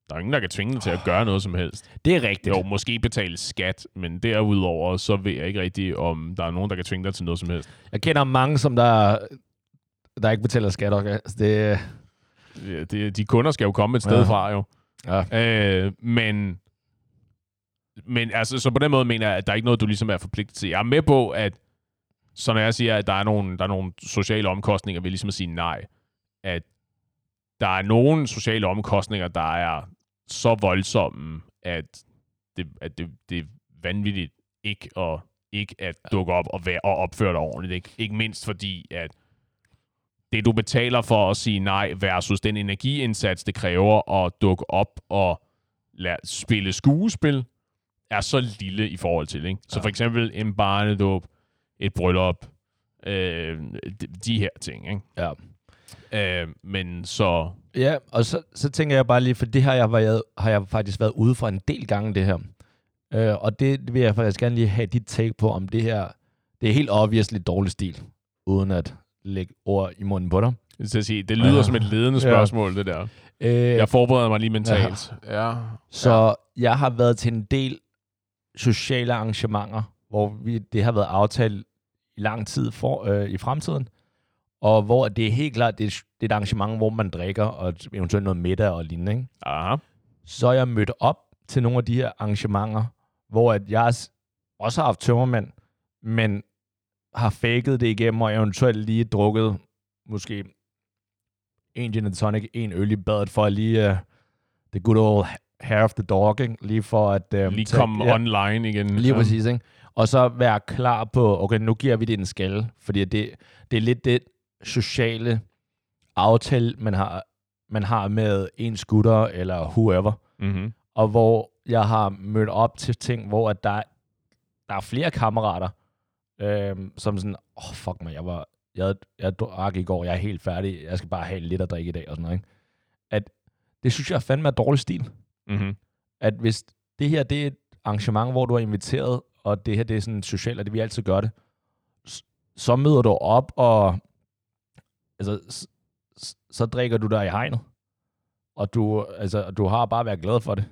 Der er ingen, der kan tvinge dig til at gøre noget som helst. Det er rigtigt. Jo, måske betale skat, men derudover, så ved jeg ikke rigtigt, om der er nogen, der kan tvinge dig til noget som helst. Jeg kender mange, som der, der ikke betaler skat. Okay? Altså, det, Det, de kunder skal jo komme et sted Ja. fra, jo. ja. Øh, men, men altså, så på den måde mener jeg, at der er ikke noget, du ligesom er forpligtet til. Jeg er med på, at så når jeg siger, at der er nogle, der er nogle sociale omkostninger ved ligesom at sige nej, at der er nogle sociale omkostninger, der er så voldsomme, at det, at det, det er vanvittigt ikke at, ikke at dukke op og, være, og opføre dig ordentligt. Ikke, ikke mindst fordi, at det, du betaler for at sige nej, versus den energiindsats, det kræver at dukke op og lade, spille skuespil, er så lille i forhold til. Ikke? Så Ja. for eksempel en barnedåb, et bryllup, øh, de, de her ting. Ikke? Ja. Øh, men så... Ja, og så, så tænker jeg bare lige, for det her jeg været, har jeg faktisk været ude for en del gange, det her. Øh, og det, det vil jeg faktisk gerne lige have dit take på, om det her, det er helt obviously dårlig stil, uden at lægge ord i munden på dig. Så at sige, det lyder Ja. som et ledende Ja. spørgsmål, det der. Øh, Jeg forbereder mig lige mentalt. Ja. Så jeg har været til en del sociale arrangementer, hvor vi, det har været aftalt i lang tid for, øh, i fremtiden, og hvor det er helt klart, det er, det er et arrangement, hvor man drikker, og eventuelt noget middag og lignende. Ikke? Aha. Så jeg mødt op til nogle af de her arrangementer, hvor at jeg også har haft tømmermænd, men har faked det igennem, og eventuelt lige drukket måske en gin and tonic, en øl i badet, for at lige uh, the good old hair of the dog, ikke? lige for at... Uh, Lige komme ja. online igen. Lige Ja. præcis, ikke? Og så være klar på, okay, nu giver vi det en skalle, fordi det, det er lidt det sociale aftale, man har, man har med en skutter eller whoever, Mm-hmm. og hvor jeg har mødt op til ting, hvor at der, der er flere kammerater, øhm, som sådan, åh, oh, fuck mig, jeg var, jeg, jeg drak i går, jeg er helt færdig, jeg skal bare have lidt at drikke i dag, og sådan noget, ikke? At det synes jeg fandme er dårlig stil Mm-hmm. at hvis det her det er et arrangement, hvor du er inviteret, og det her det er sådan socialt, og det vi altid gør det, så møder du op, og altså, så drikker du dig i hegnet. Og du, altså, du har bare været glad for det.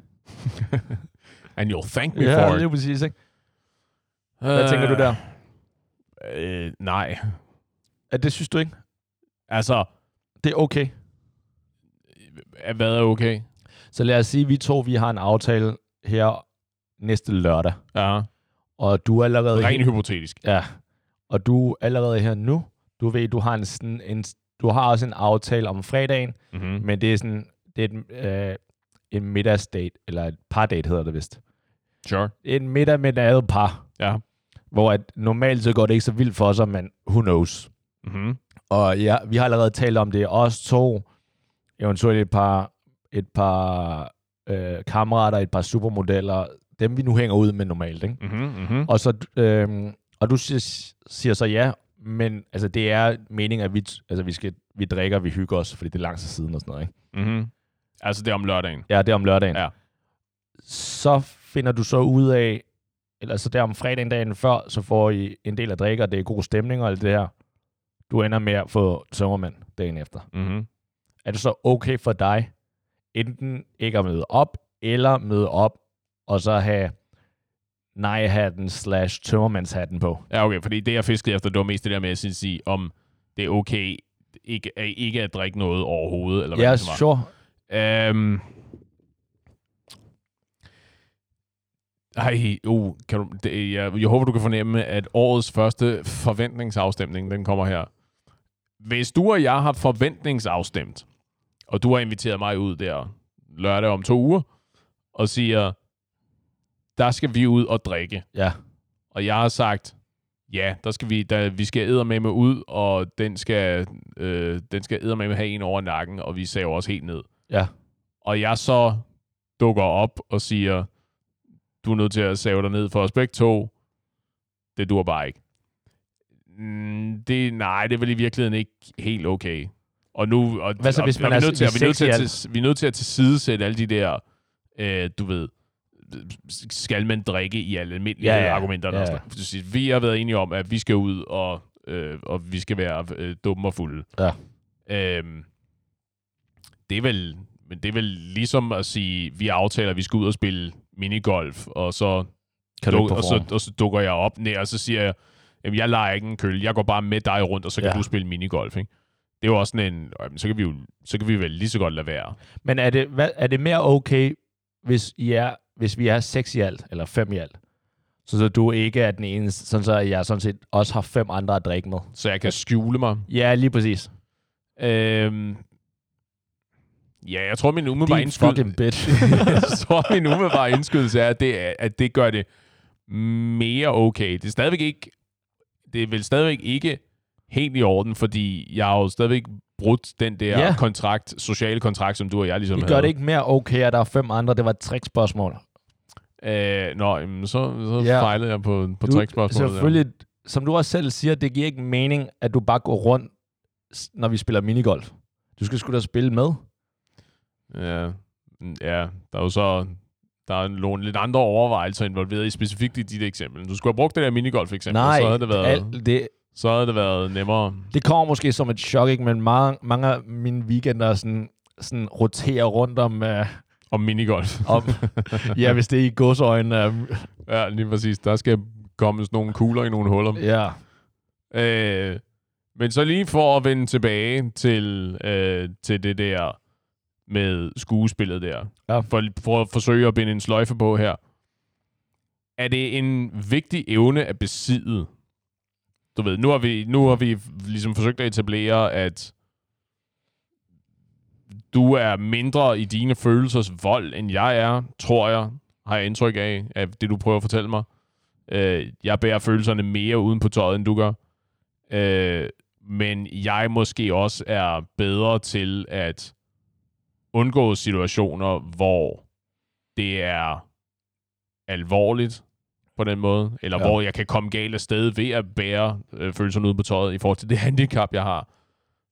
(laughs) And you'll thank me for it. lige præcis, ikke? Hvad tænker du der? Øh, nej. At det synes du ikke? Altså, Det er okay. øh, hvad er okay? Så lad os sige, at vi to vi har en aftale her næste lørdag. Ja. Og du er allerede... Rent hypotetisk. Ja, og du er allerede her nu. Du ved, du har, en, sådan, en, du har også en aftale om fredagen, Mm-hmm. men det er sådan, det er et, øh, en middagsdate, eller et pardate hedder det vist. Sure. En middag med et andet par, Ja. Hvor at normalt så går det ikke så vildt for sig, men who knows. Mm-hmm. Og ja, vi har allerede talt om det. Os to, eventuelt et par, et par øh, kammerater, et par supermodeller, dem vi nu hænger ud med normalt, ikke? Mm-hmm. Mm-hmm. Og, så, øhm, og du siger, siger så ja, men altså, det er meningen, at vi, altså, vi, skal, vi drikker, vi hygger os, fordi det er lang tid siden og sådan noget. Ikke? Mm-hmm. Altså, det er om lørdagen. Ja, det er om lørdagen. Ja. Så finder du så ud af, eller så der om fredagen dagen før, så får I en del af drikker, det er god stemning og alt det her. Du ender med at få tømmermænd dagen efter. Mm-hmm. Er det så okay for dig, enten ikke at møde op, eller møde op, og så have nej-hatten slash tømmermandshatten på? Ja, okay, fordi det, jeg fiskede efter, det var mest det der med at sige, om det er okay ikke, ikke at drikke noget overhovedet, eller hvad Ja, det var. sure. Øhm. Ej, uh, kan du, det, jeg, jeg håber, du kan fornemme, at årets første forventningsafstemning, den kommer her. Hvis du og jeg har forventningsafstemt, og du har inviteret mig ud der lørdag om to uger, og siger, der skal vi ud og drikke. Ja. Og jeg har sagt, ja, der skal vi, der, vi skal med ud, og den skal, øh, den skal med have en over nakken, og vi saver os helt ned. Ja. Og jeg så dukker op og siger, du er nødt til at save dig ned for os begge to. Det dur bare ikke. Mm, det, nej, det er vel i virkeligheden ikke helt okay. Og nu, og, Hvad så, og, hvis og man vi er nødt til, at- vi er nødt til, at, til, vi er nødt til at tilsidesætte alle de der, øh, du ved, skal man drikke i alle almindelige Ja, ja, argumenter. Ja, Ja, ja. Vi har været enige om, at vi skal ud, og, øh, og vi skal være øh, dumme og fulde. Ja. Øhm, det er vel, men det er vel ligesom at sige, vi aftaler, at vi skal ud og spille minigolf, og så, Kan du duk, og, så, og så dukker jeg op ned, og så siger jeg, jamen, jeg leger ikke en køl, jeg går bare med dig rundt, og så kan ja. du spille minigolf, ikke? Det er jo også sådan en, jamen, så kan vi jo så kan vi vel lige så godt lade være. Men er det, hvad, er det mere okay, hvis, I er, hvis vi er seks i alt, eller fem i alt? Så, så du ikke er den eneste, sådan så jeg sådan set også har fem andre at drikke med. Så jeg kan skjule mig. Ja, lige præcis. Øhm, ja, jeg tror, min umiddelbare Din indskyd... fucking bitch. (laughs) jeg tror, min umiddelbare indskydelse er, at det, at det gør det mere okay. Det er stadigvæk ikke... Det er vel stadigvæk ikke helt i orden, fordi jeg har jo stadigvæk brudt den der Ja. kontrakt, sociale kontrakt, som du og jeg ligesom Det gør havde. det ikke mere okay, at der er fem andre. Det var et trickspørgsmål. Øh, nå, jamen, så, så Ja. fejlede jeg på, på trickspørgsmålet. Selvfølgelig, som du også selv siger, det giver ikke mening, at du bare går rundt, når vi spiller minigolf. Du skal sgu da spille med. Ja, ja, der er jo så der er nogle lidt andre overvejelser involveret i specifikt i dit eksempel. Du skulle have brugt det der minigolf-eksempel, Nej, så havde det været, alt, det, så havde det været nemmere. det kommer måske som et chok, ikke? men mange, mange af mine weekender sådan, sådan roterer rundt om, uh, Om minigolf. om (laughs) ja, hvis det er i godsøjne. Uh, ja, lige præcis. Der skal komme nogle kugler i nogle huller. ja. Øh, men så lige for at vende tilbage til, øh, til det der med skuespillet der. Ja. For, for at forsøge at binde en sløjfe på her. Er det en vigtig evne at besidde? Du ved, nu har vi, nu har vi ligesom forsøgt at etablere, at du er mindre i dine følelsers vold, end jeg er, tror jeg, har jeg indtryk af, af det, du prøver at fortælle mig. Øh, jeg bærer følelserne mere uden på tøjet, end du gør. Øh, men jeg måske også er bedre til at undgå situationer, hvor det er alvorligt på den måde, eller Ja. ja. hvor jeg kan komme galt af sted ved at bære øh, følelserne ud på tøjet i forhold til det (laughs) handicap, jeg har.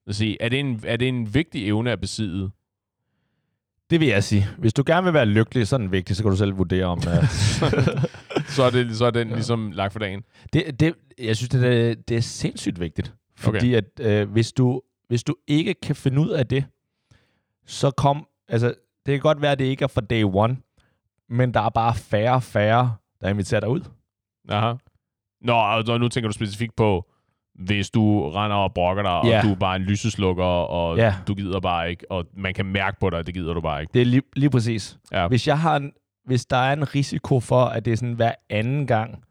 At sige, er, det en, er det en vigtig evne at besidde? Det vil jeg sige. Hvis du gerne vil være lykkelig, så er den vigtig, så kan du selv vurdere om... Uh, (laughs) Så er, det, så er den ligesom lagt for dagen. det, det, jeg synes, det er, det er sindssygt vigtigt. Fordi Okay. at øh, hvis, du, hvis du ikke kan finde ud af det, så kom... Altså, det kan godt være, at det ikke er fra day one, men der er bare færre og færre, der inviterer dig ud. Aha. Nå, og nu tænker du specifikt på, hvis du render og brokker dig, Ja. og du er bare en lyseslukker, og Ja. du gider bare ikke, og man kan mærke på dig, at det gider du bare ikke. Det er lige, lige præcis. Ja. Hvis, jeg har en, hvis der er en risiko for, at det er sådan hver anden gang,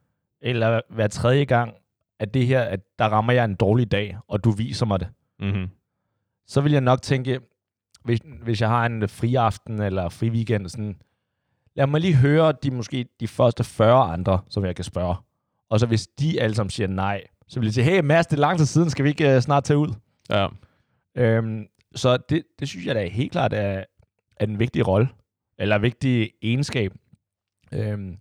eller hver tredje gang, at det her, at der rammer jeg en dårlig dag, og du viser mig det, Mm-hmm. så vil jeg nok tænke, hvis, hvis jeg har en fri aften eller fri weekend, sådan, lad mig lige høre de måske de første 40 andre, som jeg kan spørge. Og så hvis de alle sammen siger nej, så vil jeg sige, hey Mads, det er lang tid siden, skal vi ikke uh, snart tage ud? Ja. Øhm, så det, det synes jeg da helt klart er, er en vigtig rolle, eller en vigtig egenskab. Øhm,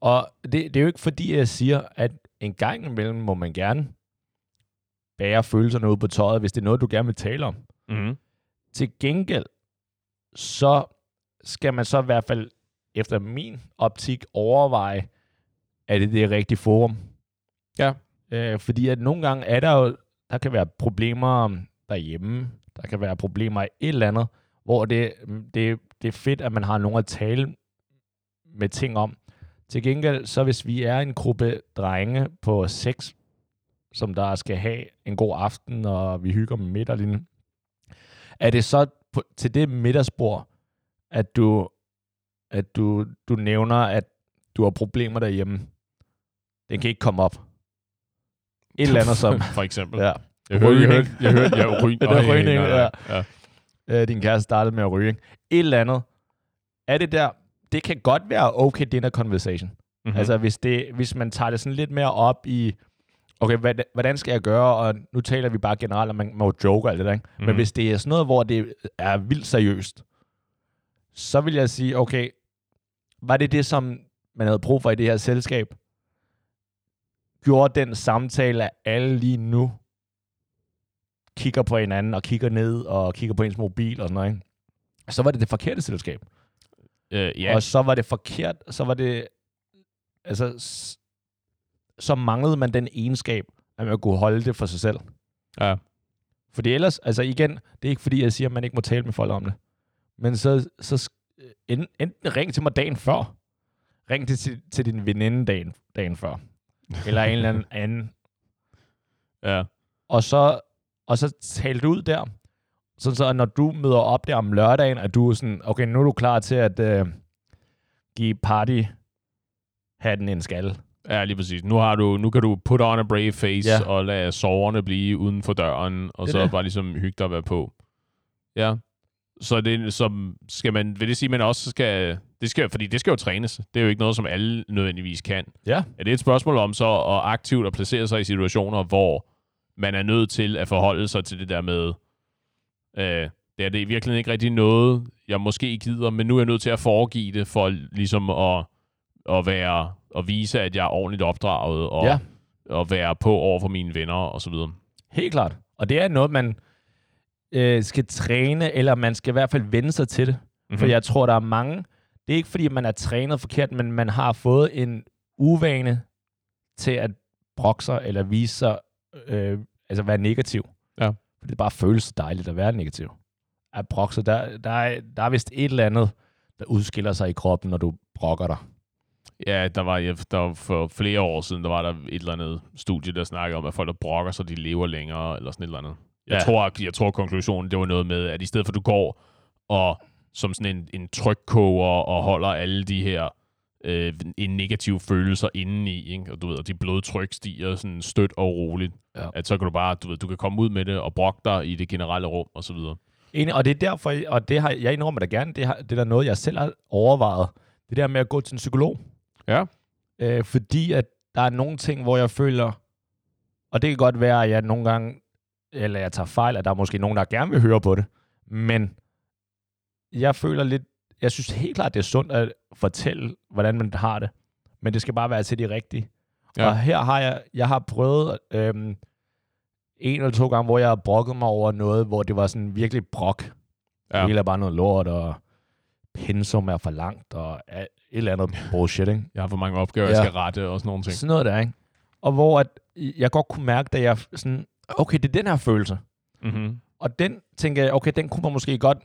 og det, det er jo ikke fordi, jeg siger, at en gang imellem må man gerne bære følelserne ud på tøjet, hvis det er noget, du gerne vil tale om. Mm-hmm. Til gengæld, så skal man så i hvert fald efter min optik overveje, er det det rigtige forum? Ja. Øh, fordi at nogle gange er der jo, der kan være problemer derhjemme, der kan være problemer i et eller andet, hvor det, det, det er fedt, at man har nogen at tale med ting om. Til gengæld, så hvis vi er en gruppe drenge på seks, som der skal have en god aften, og vi hygger med lignende, er det så på, til det middagsbord, at du, at du, du nævner, at du har problemer derhjemme. Den kan ikke komme op. Et eller andet som... (laughs) For eksempel. ja. Jeg hørte, jeg Rygning. hørte, jeg hørte, ja, ryg. (laughs) Det er rygning, ja. ja. øh, din kæreste startede med at ryge. Et eller andet. Er det der... Det kan godt være okay dinner conversation. Mm-hmm. Mm. Altså hvis, det, hvis man tager det sådan lidt mere op i... Okay, hvad, hvordan skal jeg gøre? Og nu taler vi bare generelt, at man må joke og alt det der. Ikke? Mm. Mhm. Men hvis det er sådan noget, hvor det er vildt seriøst, så vil jeg sige, okay, var det det, som man havde brug for i det her selskab? Gjorde den samtale, at alle lige nu kigger på hinanden og kigger ned og kigger på ens mobil og sådan noget, ikke? så var det det forkerte selskab. Øh, ja. Og så var det forkert, så var det, altså, så manglede man den egenskab, at man kunne holde det for sig selv. ja. Fordi ellers, altså igen, det er ikke fordi, jeg siger, at man ikke må tale med folk om det. Men så, så enten ring til mig dagen før. Ring til, til, din veninde dagen, dagen før. Eller en eller (laughs) anden. Ja. Og så, og så tal det ud der. Sådan så, når du møder op der om lørdagen, at du er sådan, okay, nu er du klar til at øh, give party hatten en skalle. Ja, lige præcis. Nu, har du, nu kan du put on a brave face Ja. og lade soverne blive uden for døren, og Det så det. bare ligesom hygge dig at være på. Ja. Så det som skal man, vil det sige, at man også skal, det skal, fordi det skal jo trænes. Det er jo ikke noget, som alle nødvendigvis kan. Ja. Er det et spørgsmål om så at aktivt at placere sig i situationer, hvor man er nødt til at forholde sig til det der med, øh, det er det virkelig ikke rigtig noget, jeg måske gider, men nu er jeg nødt til at foregive det, for ligesom at, at være, at vise, at jeg er ordentligt opdraget, og, Ja. og være på over for mine venner, og så videre. Helt klart. Og det er noget, man øh, skal træne, eller man skal i hvert fald vende sig til det. Mm-hmm. For jeg tror, der er mange... Det er ikke, fordi man er trænet forkert, men man har fået en uvane til at brokke sig, eller vise sig, øh, altså være negativ. Ja. For det bare føles dejligt at være negativ. At brokke sig, der, der, er, der er vist et eller andet, der udskiller sig i kroppen, når du brokker dig. Ja, der var, jeg, der var for flere år siden, der var der et eller andet studie, der snakkede om, at folk, der brokker sig, de lever længere, eller sådan et eller andet. Jeg, Ja. tror, jeg tror, konklusionen, det var noget med, at i stedet for, at du går og som sådan en, en trykkoger og holder alle de her øh, en negative følelser indeni, ikke? og du ved, og dit blodtryk stiger sådan stødt og roligt, Ja. at så kan du bare, du ved, du kan komme ud med det og brokke dig i det generelle rum, og så videre. Enig, og det er derfor, og det har, jeg indrømmer da gerne, det, har, det er der noget, jeg selv har overvejet. Det der med at gå til en psykolog. Ja. Øh, fordi at der er nogle ting, hvor jeg føler, og det kan godt være, at jeg nogle gange, eller jeg tager fejl, at der er måske nogen, der gerne vil høre på det, men jeg føler lidt, jeg synes helt klart, det er sundt at fortælle, hvordan man har det, men det skal bare være til de rigtige. Ja. Og her har jeg, jeg har prøvet øhm, en eller to gange, hvor jeg har brokket mig over noget, hvor det var sådan virkelig brok. Ja. Det hele er bare noget lort, og pensum er for langt, og et eller andet bullshit, ikke? Jeg har for mange opgaver, ja. Jeg skal rette og sådan nogle ting. Sådan noget der, ikke? Og hvor at jeg godt kunne mærke, da jeg sådan, okay, det er den her følelse. Mm-hmm. Og den tænker jeg, okay, den kunne man måske godt,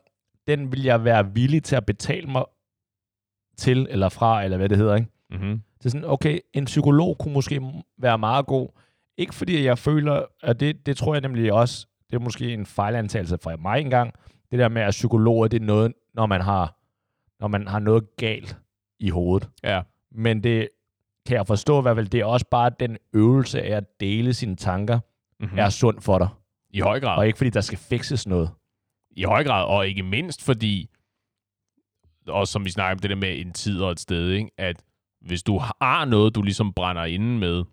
den vil jeg være villig til at betale mig til, eller fra, eller hvad det hedder, ikke? Mm-hmm. Det er sådan, okay, en psykolog kunne måske være meget god. Ikke fordi jeg føler, at det, det tror jeg nemlig også, det er måske en fejlantagelse fra mig engang, det der med, at psykologer, det er noget, når man har, når man har noget galt i hovedet. Ja. Men det kan jeg forstå i hvert fald, det er også bare den øvelse af at dele sine tanker, Mm-hmm. mm. er sund for dig. I høj grad. Og ikke fordi, der skal fikses noget. I høj grad, og ikke mindst fordi, og som vi snakker om det der med en tid og et sted, ikke? at hvis du har noget, du ligesom brænder inde med,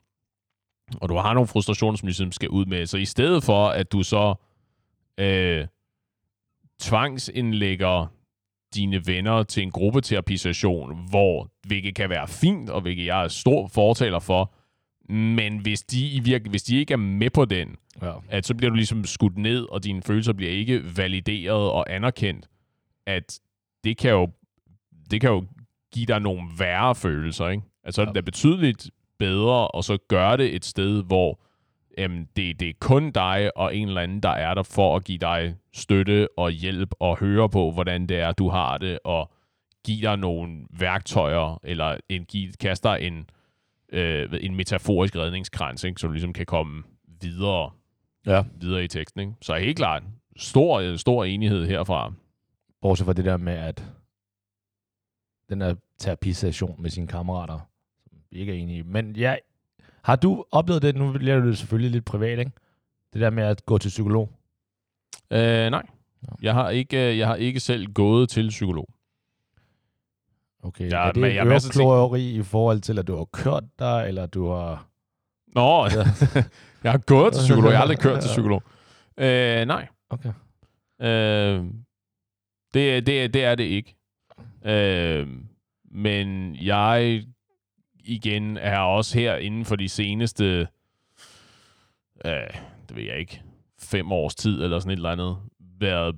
og du har nogle frustrationer, som du ligesom skal ud med, så i stedet for, at du så øh, tvangsindlægger dine venner til en gruppeterapisation, hvor, hvilket kan være fint, og hvilket jeg er stor fortaler for, men hvis de, i virke, hvis de ikke er med på den, Ja. at så bliver du ligesom skudt ned, og dine følelser bliver ikke valideret og anerkendt, at det kan jo, det kan jo give dig nogle værre følelser, ikke? Altså, så er det da betydeligt bedre, og så gøre det et sted, hvor øhm, det, det er kun dig og en eller anden, der er der for at give dig støtte og hjælp og høre på, hvordan det er, du har det, og give dig nogle værktøjer, eller en, give, kaste dig en, øh, en metaforisk redningskrans, ikke? så du ligesom kan komme videre ja. videre i teksten. Ikke? Så helt klart, stor, stor enighed herfra. Bortset fra det der med, at den der terapisession med sine kammerater, som vi ikke er enige i. Men ja, har du oplevet det? Nu bliver det selvfølgelig lidt privat, ikke? Det der med at gå til psykolog. Øh, nej, jeg har, ikke, øh, jeg har ikke selv gået til psykolog. Okay, Ja, ja, er det men jeg af ting- i forhold til, at du har kørt dig, eller du har... Nå, (laughs) jeg har gået til psykolog. Jeg har aldrig kørt til (laughs) psykolog. Øh, nej, Okay. øh, det, det, det er det ikke. Øh, men jeg igen er også her inden for de seneste, øh, det ved jeg ikke, fem års tid eller sådan et eller andet, været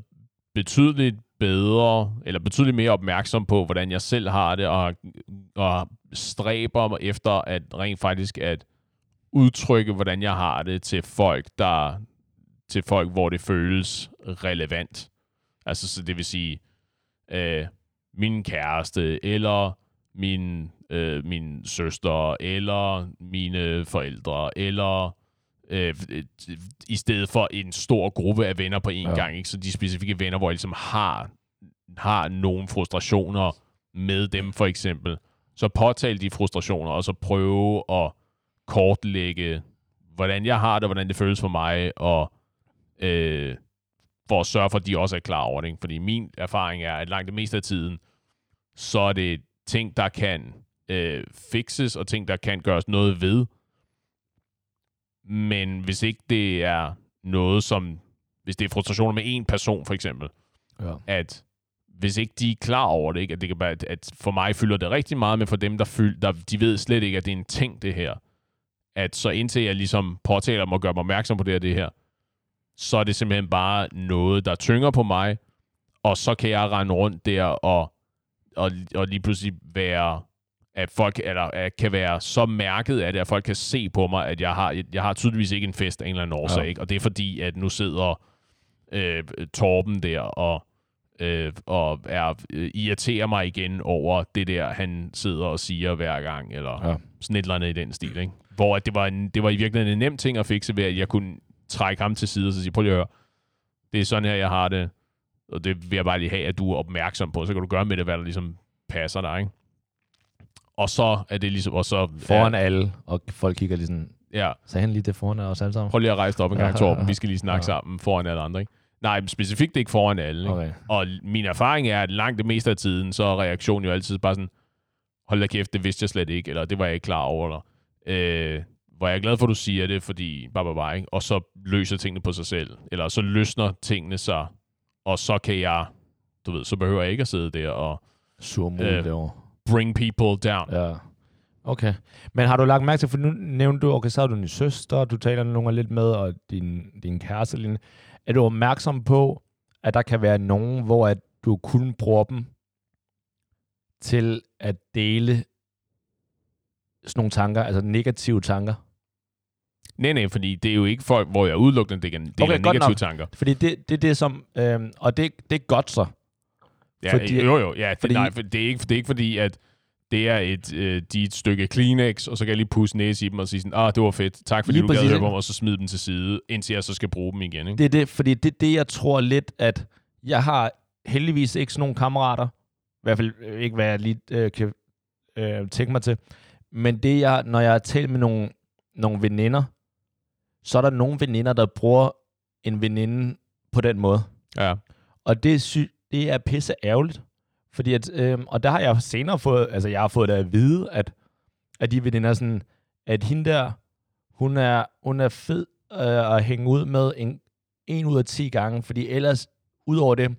betydeligt bedre, eller betydeligt mere opmærksom på, hvordan jeg selv har det, og, og stræber mig efter at rent faktisk at udtrykke, hvordan jeg har det til folk, der til folk, hvor det føles relevant. Altså, så det vil sige, øh, min kæreste, eller min, øh, min søster, eller mine forældre, eller øh, i stedet for en stor gruppe af venner på Ja. ja. gang. Ikke? Så de specifikke venner, hvor jeg ligesom har, har nogle frustrationer med dem, for eksempel. Så påtale de frustrationer, og så prøve at kortlægge, hvordan jeg har det, hvordan det føles for mig, og øh, for at sørge for, at de også er klar over det. Ikke? Fordi min erfaring er, at langt det meste af tiden, så er det ting, der kan øh, fixes, og ting, der kan gøres noget ved. Men hvis ikke det er noget, som... Hvis det er frustrationer med en person, for eksempel, Ja. at hvis ikke de er klar over det, ikke, at, det kan være, at, at for mig fylder det rigtig meget, men for dem, der, fyld, der de ved slet ikke, at det er en ting, det her. At så indtil jeg ligesom påtaler mig og gør mig opmærksom på det her, det her, så er det simpelthen bare noget, der tynger på mig, og så kan jeg rende rundt der og, og, og lige pludselig være, at folk eller, at kan være så mærket af det, at folk kan se på mig, at jeg har, jeg har tydeligvis ikke en fest af en eller anden årsag, Ja. ikke? og det er fordi, at nu sidder øh, Torben der og øh, og er, øh, irriterer mig igen over det der, han sidder og siger hver gang, eller Ja. ja. sådan et eller andet i den stil. Ikke? Hvor at det, var en, det var i virkeligheden en nem ting at fikse, ved at jeg kunne trække ham til side og så sige, prøv lige at høre, det er sådan her, jeg har det, og det vil jeg bare lige have, at du er opmærksom på, så kan du gøre med det, hvad der ligesom passer dig. Ikke? Og så er det ligesom, og så... Foran alle, og folk kigger lige sådan, Ja, sagde han lige det foran os alle sammen? prøv lige at rejse dig op en gang, Ja. Torben. Vi skal lige snakke (laughs) Ja. sammen foran alle andre. Ikke? Nej, specifikt ikke foran alle. Ikke? Okay. Og min erfaring er, at langt det meste af tiden, så er reaktionen jo altid bare sådan, hold da kæft, det vidste jeg slet ikke, eller det var jeg ikke klar over, eller øh, hvor jeg er glad for, at du siger det, fordi bare, bare, bare, og så løser tingene på sig selv, eller så løsner tingene sig, og så kan jeg, du ved, så behøver jeg ikke at sidde der og Surmul Øh, derovre. Bring people down. Ja. Okay. Men har du lagt mærke til, for nu nævnte du, okay, så har du din søster, du taler nogle lidt med, og din, din kæreste. Line. Er du opmærksom på, at der kan være nogen, hvor at du kun bruger dem til at dele sådan nogle tanker, altså negative tanker? Nej, nej, fordi det er jo ikke folk, hvor jeg udelukkende deler, Okay, negative nok. tanker. Fordi det, det er det, som... Øhm, og det, det er godt så. Ja, Fordi- jo, jo, ja, det, fordi- nej, for det, er ikke, det er ikke fordi, at det er et, øh, de er et stykke Kleenex, og så kan jeg lige pusse næse i dem og sige sådan, ah, det var fedt, tak fordi Lige du gad høre mig, og så smide dem til side, indtil jeg så skal bruge dem igen. Ikke? Det er det, fordi det det, jeg tror lidt, at jeg har heldigvis ikke sådan nogle kammerater, i hvert fald øh, ikke, hvad jeg lige øh, kan øh, tænke mig til, men det jeg, når jeg har talt med nogle, nogle veninder, så er der nogle veninder, der bruger en veninde på den måde. Ja. Og det, sy- det er pisse ærgerligt. Fordi at, øh, og der har jeg senere fået, altså jeg har fået det at vide, at, at de veninder sådan, at hende der, hun er, hun er fed øh, at hænge ud med en, en ud af 10 gange, fordi ellers, udover det,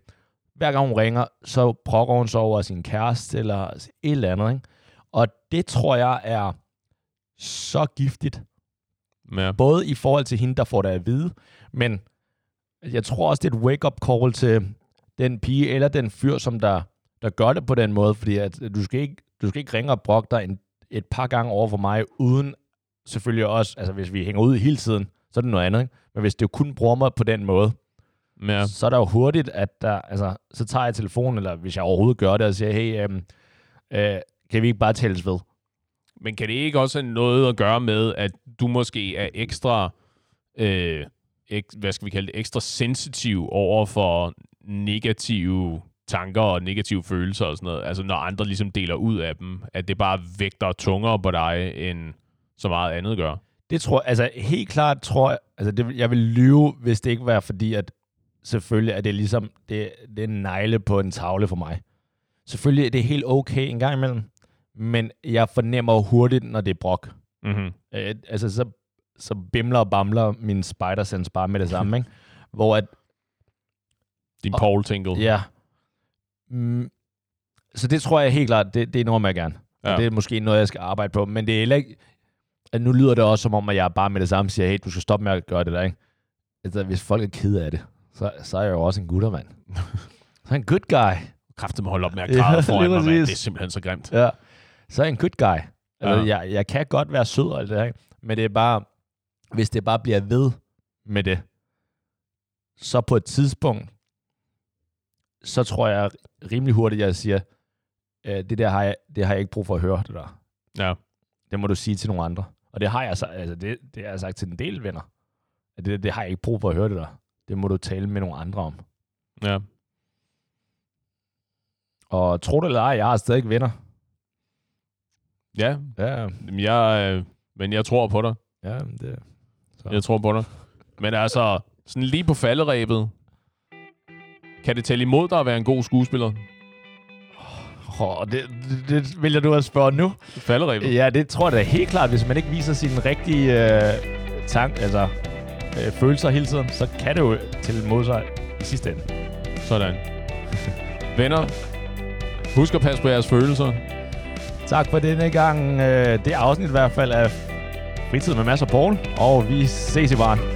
hver gang hun ringer, så brokker hun sig over sin kæreste, eller et eller andet, ikke? Og det tror jeg er så giftigt, ja. både i forhold til hende, der får det at vide, men jeg tror også, det er et wake-up call til den pige eller den fyr, som der, der gør det på den måde, fordi at du skal ikke, du skal ikke ringe og brokke dig en, et par gange over for mig, uden selvfølgelig også, altså hvis vi hænger ud hele tiden, så er det noget andet, ikke? men hvis det kun bruger mig på den måde, ja. så er der jo hurtigt, at der, altså, så tager jeg telefonen, eller hvis jeg overhovedet gør det, og siger, hey, øhm, øh, kan vi ikke bare tales ved? Men kan det ikke også have noget at gøre med, at du måske er ekstra, øh, ek, hvad skal vi kalde det, ekstra sensitiv over for negative tanker og negative følelser og sådan noget? Altså når andre ligesom deler ud af dem, at det bare vægter tungere på dig, end så meget andet gør? Det tror jeg, altså helt klart tror jeg, altså det, jeg vil lyve, hvis det ikke var fordi, at selvfølgelig er det ligesom, det, det er en negle på en tavle for mig. Selvfølgelig er det helt okay en gang imellem, men jeg fornemmer hurtigt, når det er brok. Mm-hmm. Øh, altså så, så bimler og bamler min spider sense bare med det samme, (laughs) ikke? Hvor at, Din Paul Tingle. ja, mm, så det tror jeg helt klart, det, det er noget, jeg gerne. Ja. Ja. Det er måske noget, jeg skal arbejde på, men det er heller ikke, at nu lyder det også som om, at jeg bare med det samme siger, hey, du skal stoppe med at gøre det der, ikke? Altså, hvis folk er kede af det, så, så er jeg jo også en guttermand. (laughs) så er jeg en good guy. Kræftet med holde op med at (laughs) Ja, græde lige foran mig, præcis. Det er simpelthen så grimt. Ja. Så er jeg en good guy. Altså, Ja. jeg, jeg kan godt være sød og alt det her, ikke? men det er bare, hvis det bare bliver ved med det, så på et tidspunkt, så tror jeg rimelig hurtigt, at jeg siger, øh, det der har jeg, det har jeg ikke brug for at høre, det der. Ja. Det må du sige til nogle andre. Og det har jeg, så, altså det, det har jeg sagt til en del venner. At det, det har jeg ikke brug for at høre det der. Det må du tale med nogle andre om. Ja. Og tro det eller ej, jeg har stadig venner. Ja, Ja, jeg, øh, men jeg tror på dig. ja, det, så. Jeg tror på dig. Men altså, sådan lige på falderæbet, kan det tælle imod dig at være en god skuespiller? Oh, det, det, det vælger du at spørge nu? Falderæbet? Ja, det tror jeg da helt klart, hvis man ikke viser sin rigtige, øh, tank, altså, øh, følelser hele tiden, så kan det jo til mod sig i sidste ende. Sådan. (laughs) Venner, husk at passe på jeres følelser. Tak for denne gang. Øh, det afsnit i hvert fald af Fritid med Mads og Paul, og vi ses i baren.